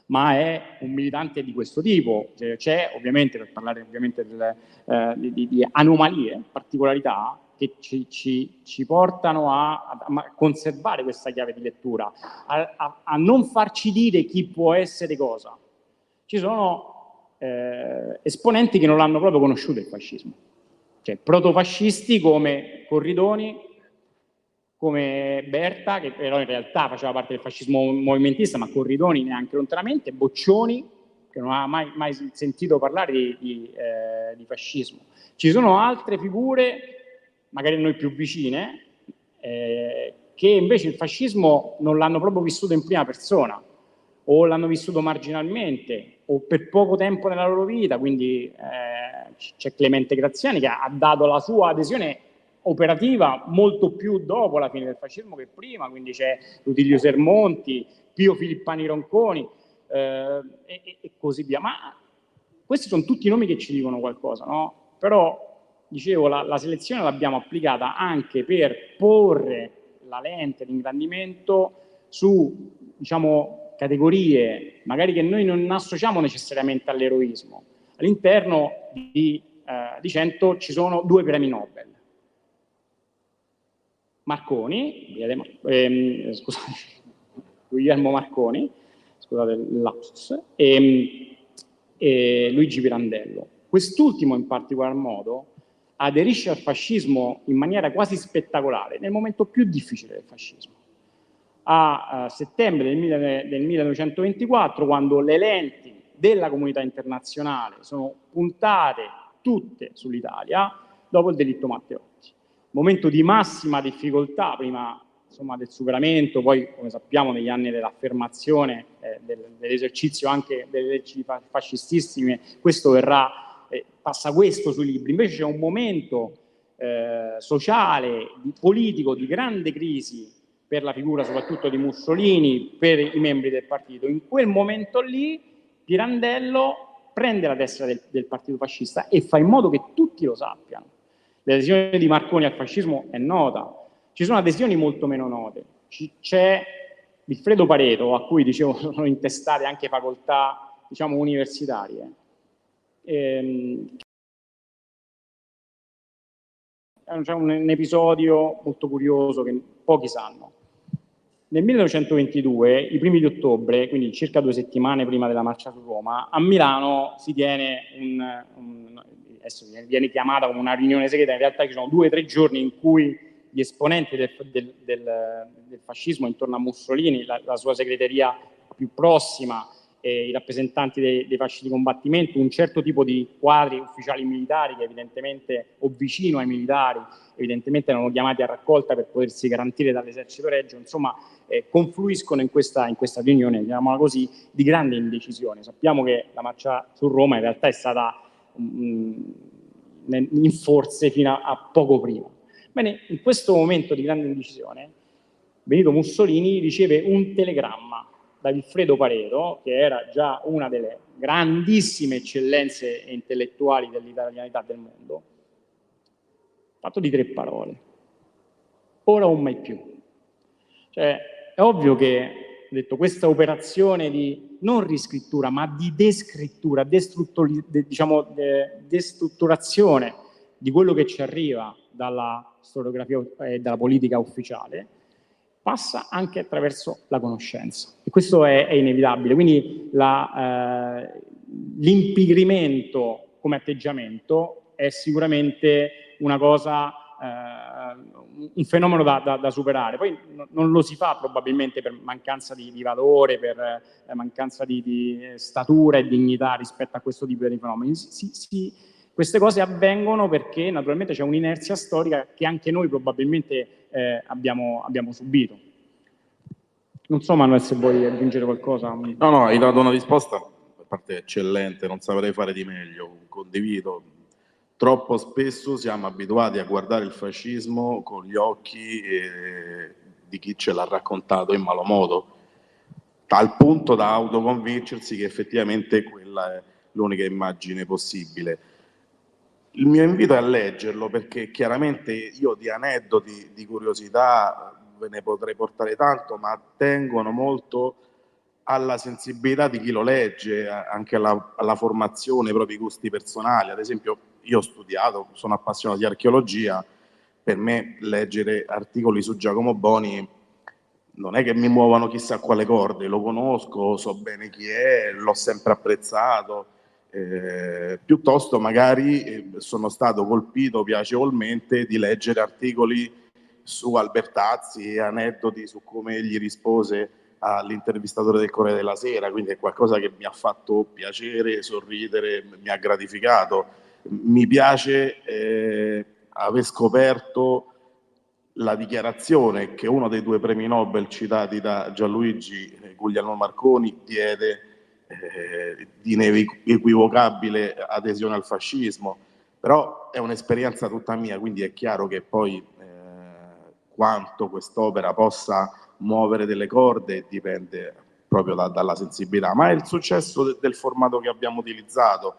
ma è un militante di questo tipo. C'è ovviamente, per parlare ovviamente delle, eh, di, di, anomalie, particolarità, che ci, ci, ci portano a, a, conservare questa chiave di lettura, a, a, a, non farci dire chi può essere cosa. Ci sono eh, esponenti che non l'hanno proprio conosciuto il fascismo cioè protofascisti come Corridoni, come Berta, che però in realtà faceva parte del fascismo movimentista, ma Corridoni neanche lontanamente, Boccioni, che non ha mai, mai sentito parlare di, di, eh, di, fascismo. Ci sono altre figure, magari noi più vicine, eh, che invece il fascismo non l'hanno proprio vissuto in prima persona, o l'hanno vissuto marginalmente, o per poco tempo nella loro vita, quindi eh, c'è Clemente Graziani che ha dato la sua adesione operativa molto più dopo la fine del fascismo che prima, quindi c'è Rutilio Sermonti, Pio Filippani Ronconi eh, e, e, così via. Ma questi sono tutti nomi che ci dicono qualcosa, no? Però, dicevo, la, la selezione l'abbiamo applicata anche per porre la lente di ingrandimento su, diciamo, categorie magari che noi non associamo necessariamente all'eroismo. All'interno di, eh, di 100 ci sono due premi Nobel. Marconi, ehm, scusate, Guglielmo Marconi, scusate l'apsus, e, ehm, e Luigi Pirandello. Quest'ultimo in particolar modo aderisce al fascismo in maniera quasi spettacolare nel momento più difficile del fascismo a, a settembre del, del 1924, quando le lenti della comunità internazionale sono puntate tutte sull'Italia dopo il delitto Matteotti. Momento di massima difficoltà prima insomma, del superamento, poi come sappiamo negli anni dell'affermazione eh, del, dell'esercizio anche delle leggi fascistissime, questo verrà, eh, passa questo sui libri. Invece c'è un momento eh, sociale, politico di grande crisi per la figura soprattutto di Mussolini, per i membri del partito. In quel momento lì Pirandello prende la destra del, del partito fascista e fa in modo che tutti lo sappiano. L'adesione di Marconi al fascismo è nota, ci sono adesioni molto meno note. C'è Vilfredo Pareto, a cui dicevo sono intestate anche facoltà diciamo, universitarie. Ehm, c'è un, un episodio molto curioso che pochi sanno. Nel 1922, i primi di ottobre, quindi circa due settimane prima della marcia su Roma, a Milano si tiene un, un adesso viene chiamata come una riunione segreta, in realtà ci sono due o tre giorni in cui gli esponenti del, del, del, del fascismo intorno a Mussolini, la, la sua segreteria più prossima, eh, i rappresentanti dei, dei fasci di combattimento, un certo tipo di quadri ufficiali militari che evidentemente, o vicino ai militari, evidentemente erano chiamati a raccolta per potersi garantire dall'esercito reggio, insomma eh, confluiscono in questa, in questa riunione, chiamiamola così, di grande indecisione. Sappiamo che la marcia su Roma in realtà è stata um, in forze fino a, a poco prima. Bene, in questo momento di grande indecisione Benito Mussolini riceve un telegramma da Vilfredo Pareto, che era già una delle grandissime eccellenze intellettuali dell'italianità del mondo, fatto di tre parole. Ora o mai più. Cioè, è ovvio che detto, questa operazione di non riscrittura, ma di descrittura, de, diciamo, de, destrutturazione di quello che ci arriva dalla storiografia e dalla politica ufficiale, passa anche attraverso la conoscenza. E questo è, è inevitabile. Quindi eh, l'impigrimento come atteggiamento è sicuramente una cosa eh, un fenomeno da, da, da, superare. Poi non lo si fa probabilmente per mancanza di, di valore, per eh, mancanza di, di, statura e dignità rispetto a questo tipo di fenomeni. Si, si, queste cose avvengono perché naturalmente c'è un'inerzia storica che anche noi probabilmente eh, abbiamo, abbiamo subito. Non so Manuel se vuoi aggiungere qualcosa. No, no, hai dato una risposta a parte eccellente, non saprei fare di meglio, condivido, Troppo spesso siamo abituati a guardare il fascismo con gli occhi eh, di chi ce l'ha raccontato in malo modo, al punto da autoconvincersi che effettivamente quella è l'unica immagine possibile. Il mio invito è a leggerlo perché chiaramente io di aneddoti, di curiosità ve ne potrei portare tanto, ma tengono molto alla sensibilità di chi lo legge, anche alla, alla formazione, ai propri gusti personali. Ad esempio, io ho studiato, sono appassionato di archeologia, per me leggere articoli su Giacomo Boni non è che mi muovano chissà quale corde, lo conosco, so bene chi è, l'ho sempre apprezzato, eh, piuttosto magari eh, sono stato colpito piacevolmente di leggere articoli su Albertazzi, aneddoti su come egli rispose all'intervistatore del Corriere della Sera, quindi è qualcosa che mi ha fatto piacere, sorridere, mi ha gratificato. Mi piace eh, aver scoperto la dichiarazione che uno dei due premi Nobel citati da Gianluigi eh, Guglielmo Marconi diede eh, di inequivocabile adesione al fascismo, però è un'esperienza tutta mia, quindi è chiaro che poi eh, quanto quest'opera possa muovere delle corde dipende proprio da, dalla sensibilità, ma è il successo de, del formato che abbiamo utilizzato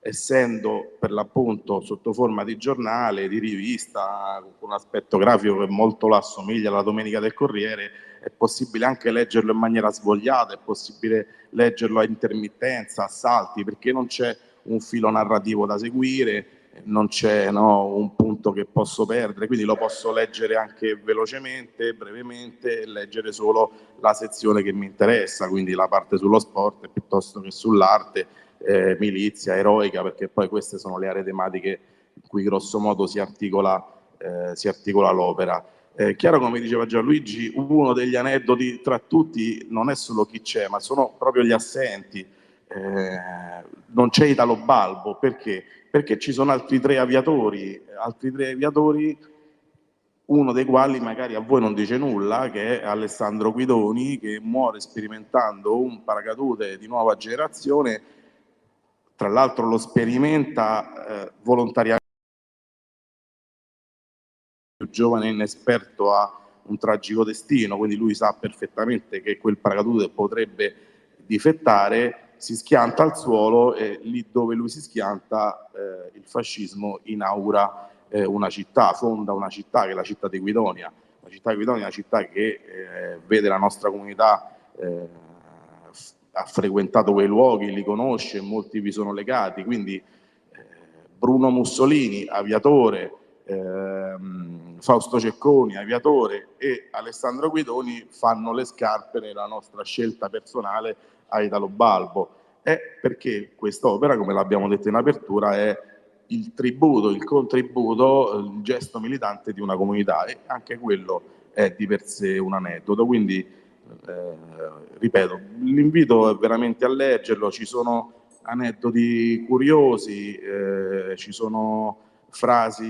essendo per l'appunto sotto forma di giornale, di rivista, con un aspetto grafico che molto lo assomiglia alla Domenica del Corriere, è possibile anche leggerlo in maniera svogliata, è possibile leggerlo a intermittenza, a salti, perché non c'è un filo narrativo da seguire, non c'è no, un punto che posso perdere, quindi lo posso leggere anche velocemente, brevemente, e leggere solo la sezione che mi interessa, quindi la parte sullo sport piuttosto che sull'arte eh, milizia, eroica, perché poi queste sono le aree tematiche in cui grosso modo si articola, eh, si articola l'opera. È chiaro, come diceva Gianluigi, uno degli aneddoti tra tutti non è solo chi c'è, ma sono proprio gli assenti. Eh, non c'è Italo Balbo, perché? Perché ci sono altri tre aviatori, altri tre aviatori, uno dei quali magari a voi non dice nulla, che è Alessandro Guidoni, che muore sperimentando un paracadute di nuova generazione tra l'altro lo sperimenta eh, volontariamente giovane e inesperto ha un tragico destino, quindi lui sa perfettamente che quel paracadute potrebbe difettare, si schianta al suolo e lì dove lui si schianta eh, il fascismo inaugura eh, una città, fonda una città che è la città di Guidonia. La città di Guidonia è una città che eh, vede la nostra comunità eh, ha frequentato quei luoghi, li conosce, molti vi sono legati, quindi eh, Bruno Mussolini, aviatore, ehm, Fausto Cecconi, aviatore e Alessandro Guidoni fanno le scarpe nella nostra scelta personale a Italo Balbo. È perché quest'opera, come l'abbiamo detto in apertura, è il tributo, il contributo, il gesto militante di una comunità e anche quello è di per sé un aneddoto. Quindi eh, ripeto, l'invito è veramente a leggerlo, ci sono aneddoti curiosi, eh, ci sono frasi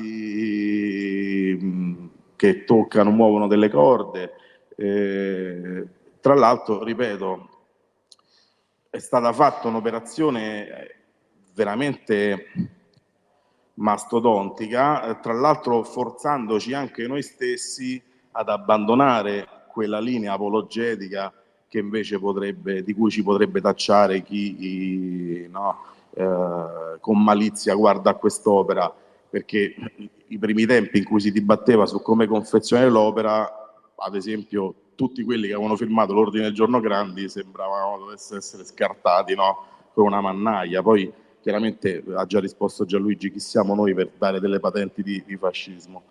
mm, che toccano, muovono delle corde. Eh, tra l'altro, ripeto, è stata fatta un'operazione veramente mastodontica, tra l'altro forzandoci anche noi stessi ad abbandonare quella linea apologetica che invece potrebbe, di cui ci potrebbe tacciare chi no, eh, con malizia guarda quest'opera, perché i primi tempi in cui si dibatteva su come confezionare l'opera, ad esempio tutti quelli che avevano firmato l'ordine del giorno Grandi sembravano dovessero essere scartati no? con una mannaia. Poi chiaramente ha già risposto Gianluigi, chi siamo noi per dare delle patenti di, di fascismo.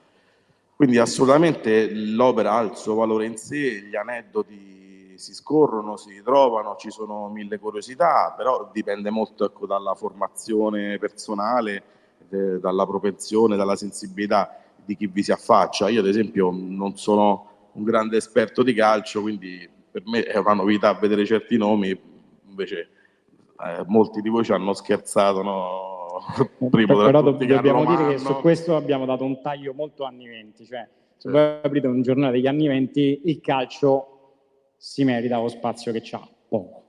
Quindi assolutamente l'opera ha il suo valore in sé, gli aneddoti si scorrono, si trovano, ci sono mille curiosità, però dipende molto ecco, dalla formazione personale, eh, dalla propensione, dalla sensibilità di chi vi si affaccia. Io ad esempio non sono un grande esperto di calcio, quindi per me è una novità vedere certi nomi, invece eh, molti di voi ci hanno scherzato, no? Primo però do- dobbiamo dire che su questo abbiamo dato un taglio molto anni 20, cioè se voi aprite un giornale degli anni 20 il calcio si merita lo spazio che c'ha, poco.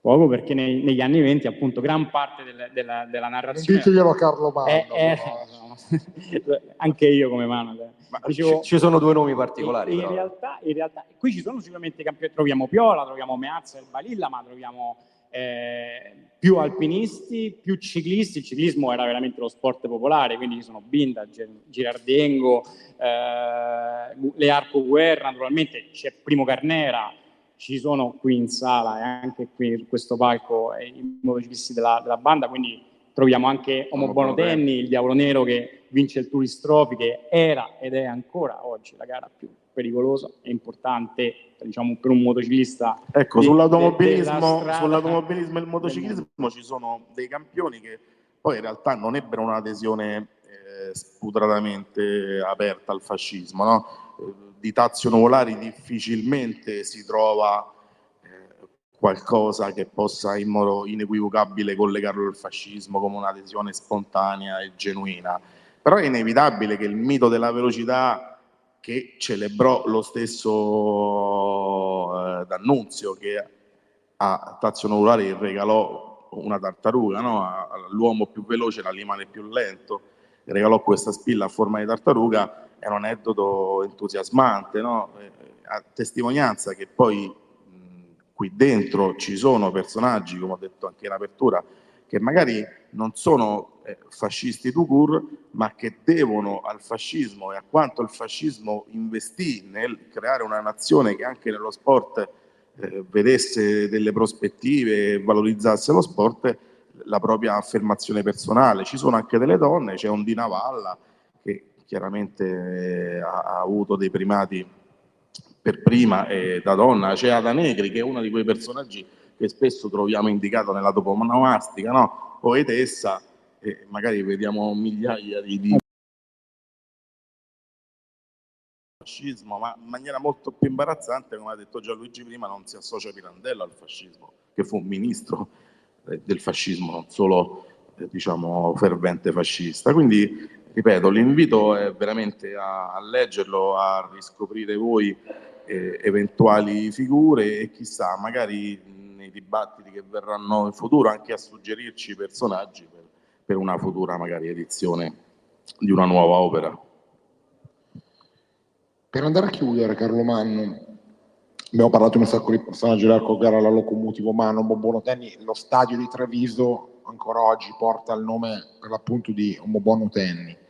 Poco perché nei, negli anni 20 appunto gran parte del, della, della narrazione... Diceglielo a Carlo Mano. È, è, anche io come mano. Dicevo, ci, ci, sono due nomi particolari. In, in, realtà, in, realtà, qui ci sono sicuramente campioni, troviamo Piola, troviamo Meazza e Balilla, ma troviamo eh, più alpinisti, più ciclisti. Il ciclismo era veramente lo sport popolare, quindi ci sono Binda, Girardengo, eh, Learco Guerra, naturalmente c'è Primo Carnera, ci sono qui in sala e anche qui in questo palco i motociclisti della, della banda, quindi troviamo anche Omo Bono Tenni, il Diavolo Nero che vince il Tourist Trophy, che era ed è ancora oggi la gara più pericolosa e importante diciamo, per un motociclista. Ecco, di, sull'automobilismo, de, sull'automobilismo e il motociclismo ci sono dei campioni che poi in realtà non ebbero un'adesione eh, sputratamente aperta al fascismo. No? Eh, di Tazio Nuvolari difficilmente si trova qualcosa che possa in modo inequivocabile collegarlo al fascismo come un'adesione spontanea e genuina. Però è inevitabile che il mito della velocità che celebrò lo stesso eh, D'Annunzio, che a Tazio Novulari regalò una tartaruga, no? all'uomo più veloce, l'animale più lento, regalò questa spilla a forma di tartaruga, è un aneddoto entusiasmante, no? Eh, a testimonianza che poi qui dentro ci sono personaggi, come ho detto anche in apertura, che magari non sono eh, fascisti to cure, ma che devono al fascismo e a quanto il fascismo investì nel creare una nazione che anche nello sport eh, vedesse delle prospettive e valorizzasse lo sport, la propria affermazione personale. Ci sono anche delle donne, c'è Ondina Valla che chiaramente eh, ha, ha avuto dei primati per prima eh, da donna, c'è Ada Negri che è uno di quei personaggi che spesso troviamo indicato nella toponomastica, no? poetessa, e magari vediamo migliaia di, di fascismo, ma in maniera molto più imbarazzante, come ha detto Gianluigi prima, non si associa Pirandello al fascismo, che fu un ministro eh, del fascismo, non solo eh, diciamo fervente fascista. Quindi, ripeto, l'invito è veramente a, a leggerlo, a riscoprire voi eh, eventuali figure e chissà, magari nei dibattiti che verranno in futuro anche a suggerirci personaggi per, per una futura magari edizione di una nuova opera. Per andare a chiudere, Carlo Manno, abbiamo parlato di un sacco di personaggi dell'arco gara, la locomotivo Mano, Bobono Tenni, lo stadio di Treviso ancora oggi porta il nome per l'appunto di Omobono Tenni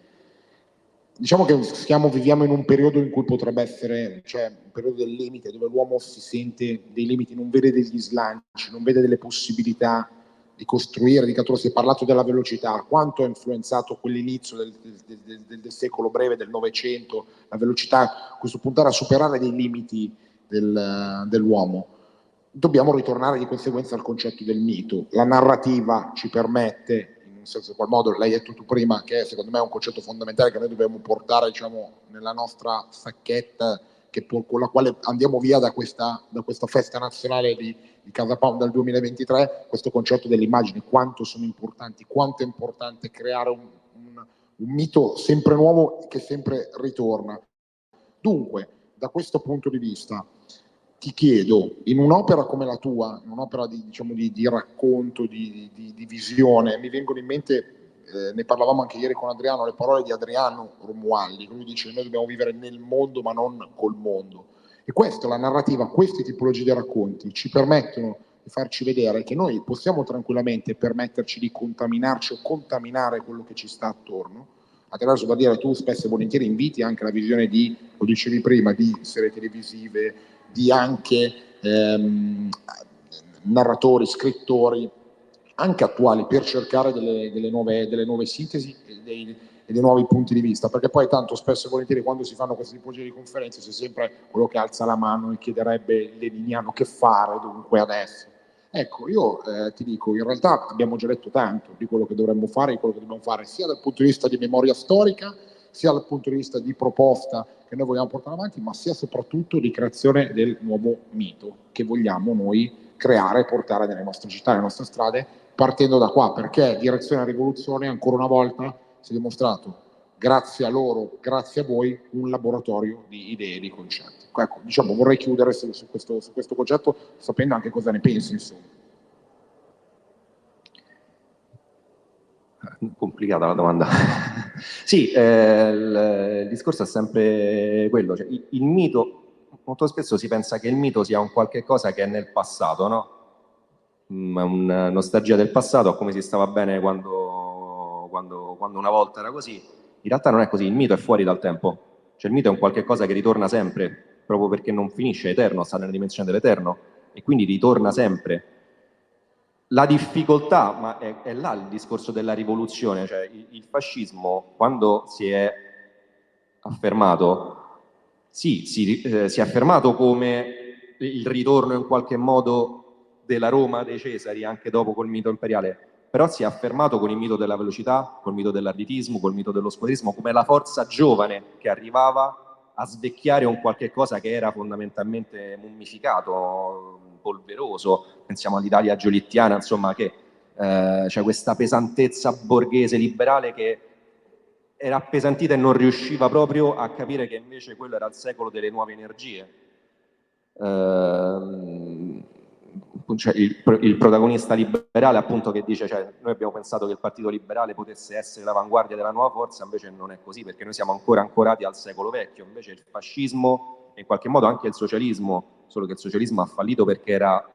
diciamo che stiamo, viviamo in un periodo in cui potrebbe essere, cioè un periodo del limite, dove l'uomo si sente dei limiti, non vede degli slanci, non vede delle possibilità di costruire, di cattura. Si è parlato della velocità, quanto ha influenzato quell'inizio del, del, del, del secolo breve, del Novecento, la velocità, questo punto era a superare dei limiti dell'uomo. Dobbiamo ritornare di conseguenza al concetto del mito. La narrativa ci permette senso, in qual modo l'hai detto tu prima, che secondo me è un concetto fondamentale che noi dobbiamo portare diciamo, nella nostra sacchetta che, con la quale andiamo via da questa, da questa festa nazionale di, di Casa Pound dal 2023, questo concetto delle immagini, quanto sono importanti, quanto è importante creare un, un, un mito sempre nuovo che sempre ritorna. Dunque, da questo punto di vista, ti chiedo, in un'opera come la tua, in un'opera di, diciamo, di, di racconto, di, di, visione, mi vengono in mente, eh, ne parlavamo anche ieri con Adriano, le parole di Adriano Romualdi, lui dice noi dobbiamo vivere nel mondo ma non col mondo. E questa, la narrativa, queste tipologie di racconti ci permettono di farci vedere che noi possiamo tranquillamente permetterci di contaminarci o contaminare quello che ci sta attorno, attraverso, da tu spesso e volentieri inviti anche la visione di, lo dicevi prima, di serie televisive, di anche ehm, narratori, scrittori, anche attuali, per cercare delle, delle, nuove, delle nuove, sintesi e dei, e dei, nuovi punti di vista, perché poi tanto spesso e volentieri quando si fanno queste tipologie di conferenze c'è sempre quello che alza la mano e chiederebbe leniniano che fare dunque adesso. Ecco, io eh, ti dico, in realtà abbiamo già detto tanto di quello che dovremmo fare, di quello che dobbiamo fare, sia dal punto di vista di memoria storica, sia dal punto di vista di proposta che noi vogliamo portare avanti, ma sia soprattutto di creazione del nuovo mito che vogliamo noi creare e portare nelle nostre città, nelle nostre strade, partendo da qua, perché Direzione Rivoluzione ancora una volta si è dimostrato, grazie a loro, grazie a voi, un laboratorio di idee e di concetti. Ecco, diciamo, vorrei chiudere su, su, questo, su questo concetto sapendo anche cosa ne pensi, insomma. Complicata la domanda. sì, eh, il, discorso è sempre quello, cioè, il, il, mito, molto spesso si pensa che il mito sia un qualche cosa che è nel passato, no? Mm, una nostalgia del passato, come si stava bene quando, quando, quando una volta era così. In realtà non è così, il mito è fuori dal tempo, cioè il mito è un qualche cosa che ritorna sempre, proprio perché non finisce, eterno, sta nella dimensione dell'eterno e quindi ritorna sempre la difficoltà, ma è, è, là il discorso della rivoluzione, cioè il, il, fascismo quando si è affermato, sì, si, eh, si è affermato come il ritorno in qualche modo della Roma dei Cesari, anche dopo col mito imperiale, però si è affermato con il mito della velocità, col mito dell'arditismo, col mito dello squadrismo, come la forza giovane che arrivava a svecchiare un qualche cosa che era fondamentalmente mummificato, polveroso, pensiamo all'Italia giolittiana, insomma, che eh, c'è questa pesantezza borghese liberale che era appesantita e non riusciva proprio a capire che invece quello era il secolo delle nuove energie. Eh, cioè il, il, protagonista liberale appunto che dice cioè, noi abbiamo pensato che il partito liberale potesse essere l'avanguardia della nuova forza invece non è così perché noi siamo ancora ancorati al secolo vecchio invece il fascismo in qualche modo anche il socialismo solo che il socialismo ha fallito perché era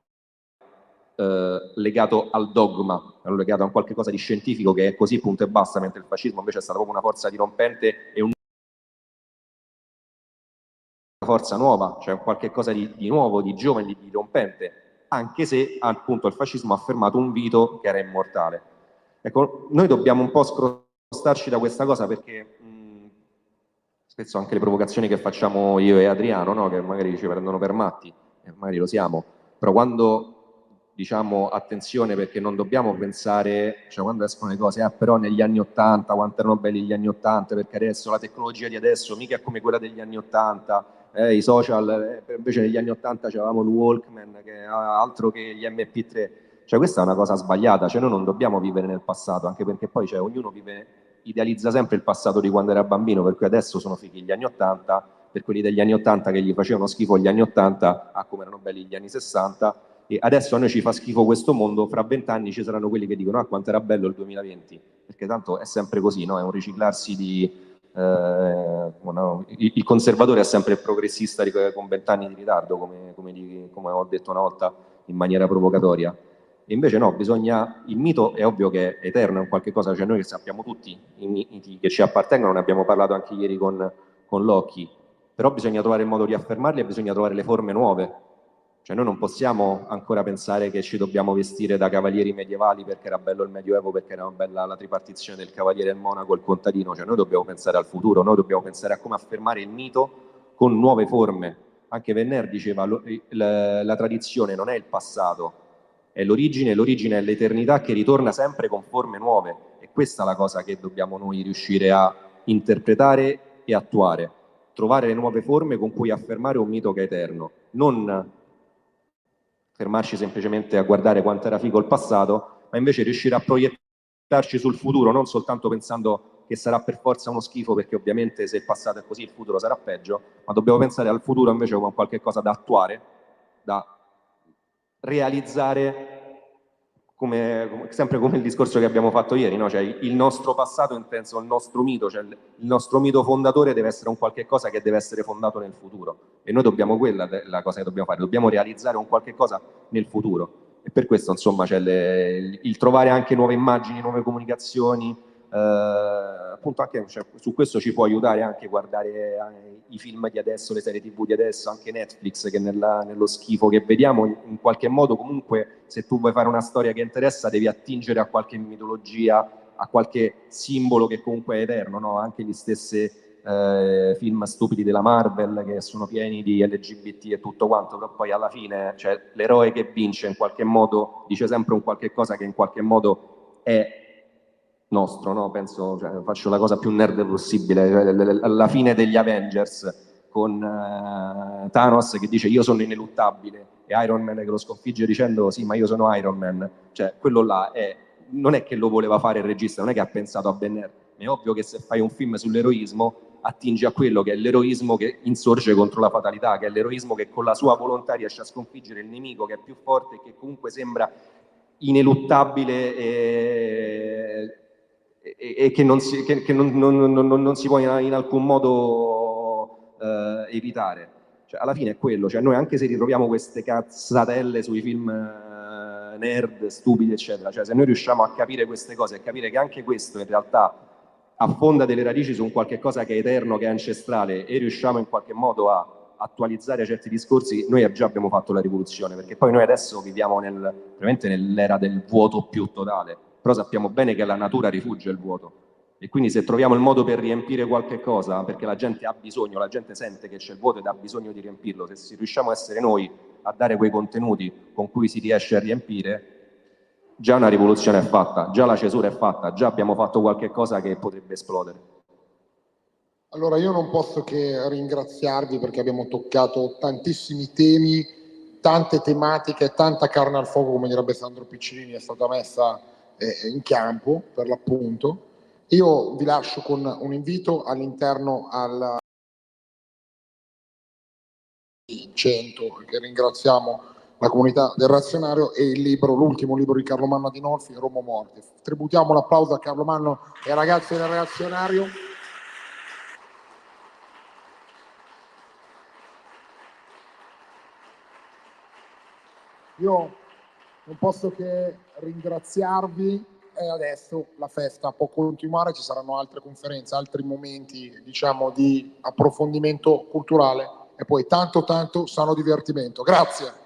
eh, legato al dogma, era legato a qualche cosa di scientifico che è così punto e basta, mentre il fascismo invece è stato proprio una forza dirompente e un forza nuova, cioè qualche cosa di, di nuovo, di giovane, di dirompente, anche se appunto il fascismo ha affermato un Vito che era immortale. Ecco, noi dobbiamo un po' scrostarci da questa cosa perché spesso anche le provocazioni che facciamo io e Adriano, no? che magari ci prendono per matti, e magari lo siamo, però quando diciamo attenzione perché non dobbiamo pensare, cioè quando escono le cose, ah però negli anni 80, quanto erano belli gli anni 80, perché adesso la tecnologia di adesso mica è come quella degli anni 80, eh, i social, eh, invece negli anni 80 c'avevamo il Walkman, che altro che gli MP3, cioè questa è una cosa sbagliata, cioè noi non dobbiamo vivere nel passato, anche perché poi cioè, ognuno vive idealizza sempre il passato di quando era bambino, per cui adesso sono fighi gli anni 80, per quelli degli anni 80 che gli facevano schifo gli anni 80, ah come erano belli gli anni 60, e adesso a noi ci fa schifo questo mondo, fra vent'anni ci saranno quelli che dicono ah quanto era bello il 2020, perché tanto è sempre così, no? è un riciclarsi di... Eh, no, il conservatore è sempre il progressista con vent'anni di ritardo, come, come, come ho detto una volta in maniera provocatoria. E invece no, bisogna, il mito è ovvio che è eterno, è un qualche cosa, cioè noi sappiamo tutti, i miti che ci appartengono, ne abbiamo parlato anche ieri con, con Locchi, però bisogna trovare il modo di affermarli e bisogna trovare le forme nuove. Cioè noi non possiamo ancora pensare che ci dobbiamo vestire da cavalieri medievali perché era bello il Medioevo, perché era bella la tripartizione del cavaliere il monaco, il contadino, cioè noi dobbiamo pensare al futuro, noi dobbiamo pensare a come affermare il mito con nuove forme. Anche Venner diceva la tradizione non è il passato, è l'origine, l'origine è l'eternità che ritorna sempre con forme nuove. E questa è la cosa che dobbiamo noi riuscire a interpretare e attuare, trovare le nuove forme con cui affermare un mito che è eterno, non fermarci semplicemente a guardare quanto era figo il passato, ma invece riuscire a proiettarci sul futuro, non soltanto pensando che sarà per forza uno schifo, perché ovviamente se il passato è così il futuro sarà peggio, ma dobbiamo pensare al futuro invece come qualcosa da attuare, da realizzare come, sempre come il discorso che abbiamo fatto ieri, no? cioè, il nostro passato intenso il nostro mito, cioè il nostro mito fondatore deve essere un qualche cosa che deve essere fondato nel futuro e noi dobbiamo quella la cosa che dobbiamo fare, dobbiamo realizzare un qualche cosa nel futuro e per questo insomma c'è le, il trovare anche nuove immagini, nuove comunicazioni, appunto anche cioè, su questo ci può aiutare anche guardare eh, i film di adesso, le serie tv di adesso, anche Netflix che nella, nello schifo che vediamo in, qualche modo comunque se tu vuoi fare una storia che interessa devi attingere a qualche mitologia, a qualche simbolo che comunque è eterno, no? anche gli stessi eh, film stupidi della Marvel che sono pieni di LGBT e tutto quanto, però poi alla fine cioè, l'eroe che vince in qualche modo dice sempre un qualche cosa che in qualche modo è nostro, no? Penso, cioè, faccio la cosa più nerd possibile, cioè, alla fine degli Avengers con uh, Thanos che dice io sono ineluttabile e Iron Man che lo sconfigge dicendo sì ma io sono Iron Man, cioè quello là è, non è che lo voleva fare il regista, non è che ha pensato a Ben Hur, è ovvio che se fai un film sull'eroismo attingi a quello che è l'eroismo che insorge contro la fatalità, che è l'eroismo che con la sua volontà riesce a sconfiggere il nemico che è più forte e che comunque sembra ineluttabile e e, che, non si, che, che non, non, non, si, può in, in alcun modo eh, evitare. Cioè, alla fine è quello, cioè, noi anche se ritroviamo queste cazzatelle sui film eh, nerd, stupidi, eccetera, cioè, se noi riusciamo a capire queste cose e capire che anche questo in realtà affonda delle radici su un qualche cosa che è eterno, che è ancestrale e riusciamo in qualche modo a attualizzare certi discorsi, noi già abbiamo fatto la rivoluzione, perché poi noi adesso viviamo nel, nell'era del vuoto più totale però sappiamo bene che la natura rifugge il vuoto e quindi se troviamo il modo per riempire qualche cosa, perché la gente ha bisogno, la gente sente che c'è il vuoto ed ha bisogno di riempirlo, se riusciamo a essere noi a dare quei contenuti con cui si riesce a riempire, già una rivoluzione è fatta, già la cesura è fatta, già abbiamo fatto qualche cosa che potrebbe esplodere. Allora io non posso che ringraziarvi perché abbiamo toccato tantissimi temi, tante tematiche, tanta carne al fuoco, come direbbe Sandro Piccinini, è stata messa eh, in campo per l'appunto. Io vi lascio con un invito all'interno al centro che ringraziamo la comunità del razionario e il libro, l'ultimo libro di Carlo Manno Adinolfi, Romo Morte. Tributiamo l'applauso a Carlo Manno e ai ragazzi del razionario. Io non posso che ringraziarvi e adesso la festa può continuare, ci saranno altre conferenze, altri momenti diciamo di approfondimento culturale e poi tanto tanto sano divertimento. Grazie.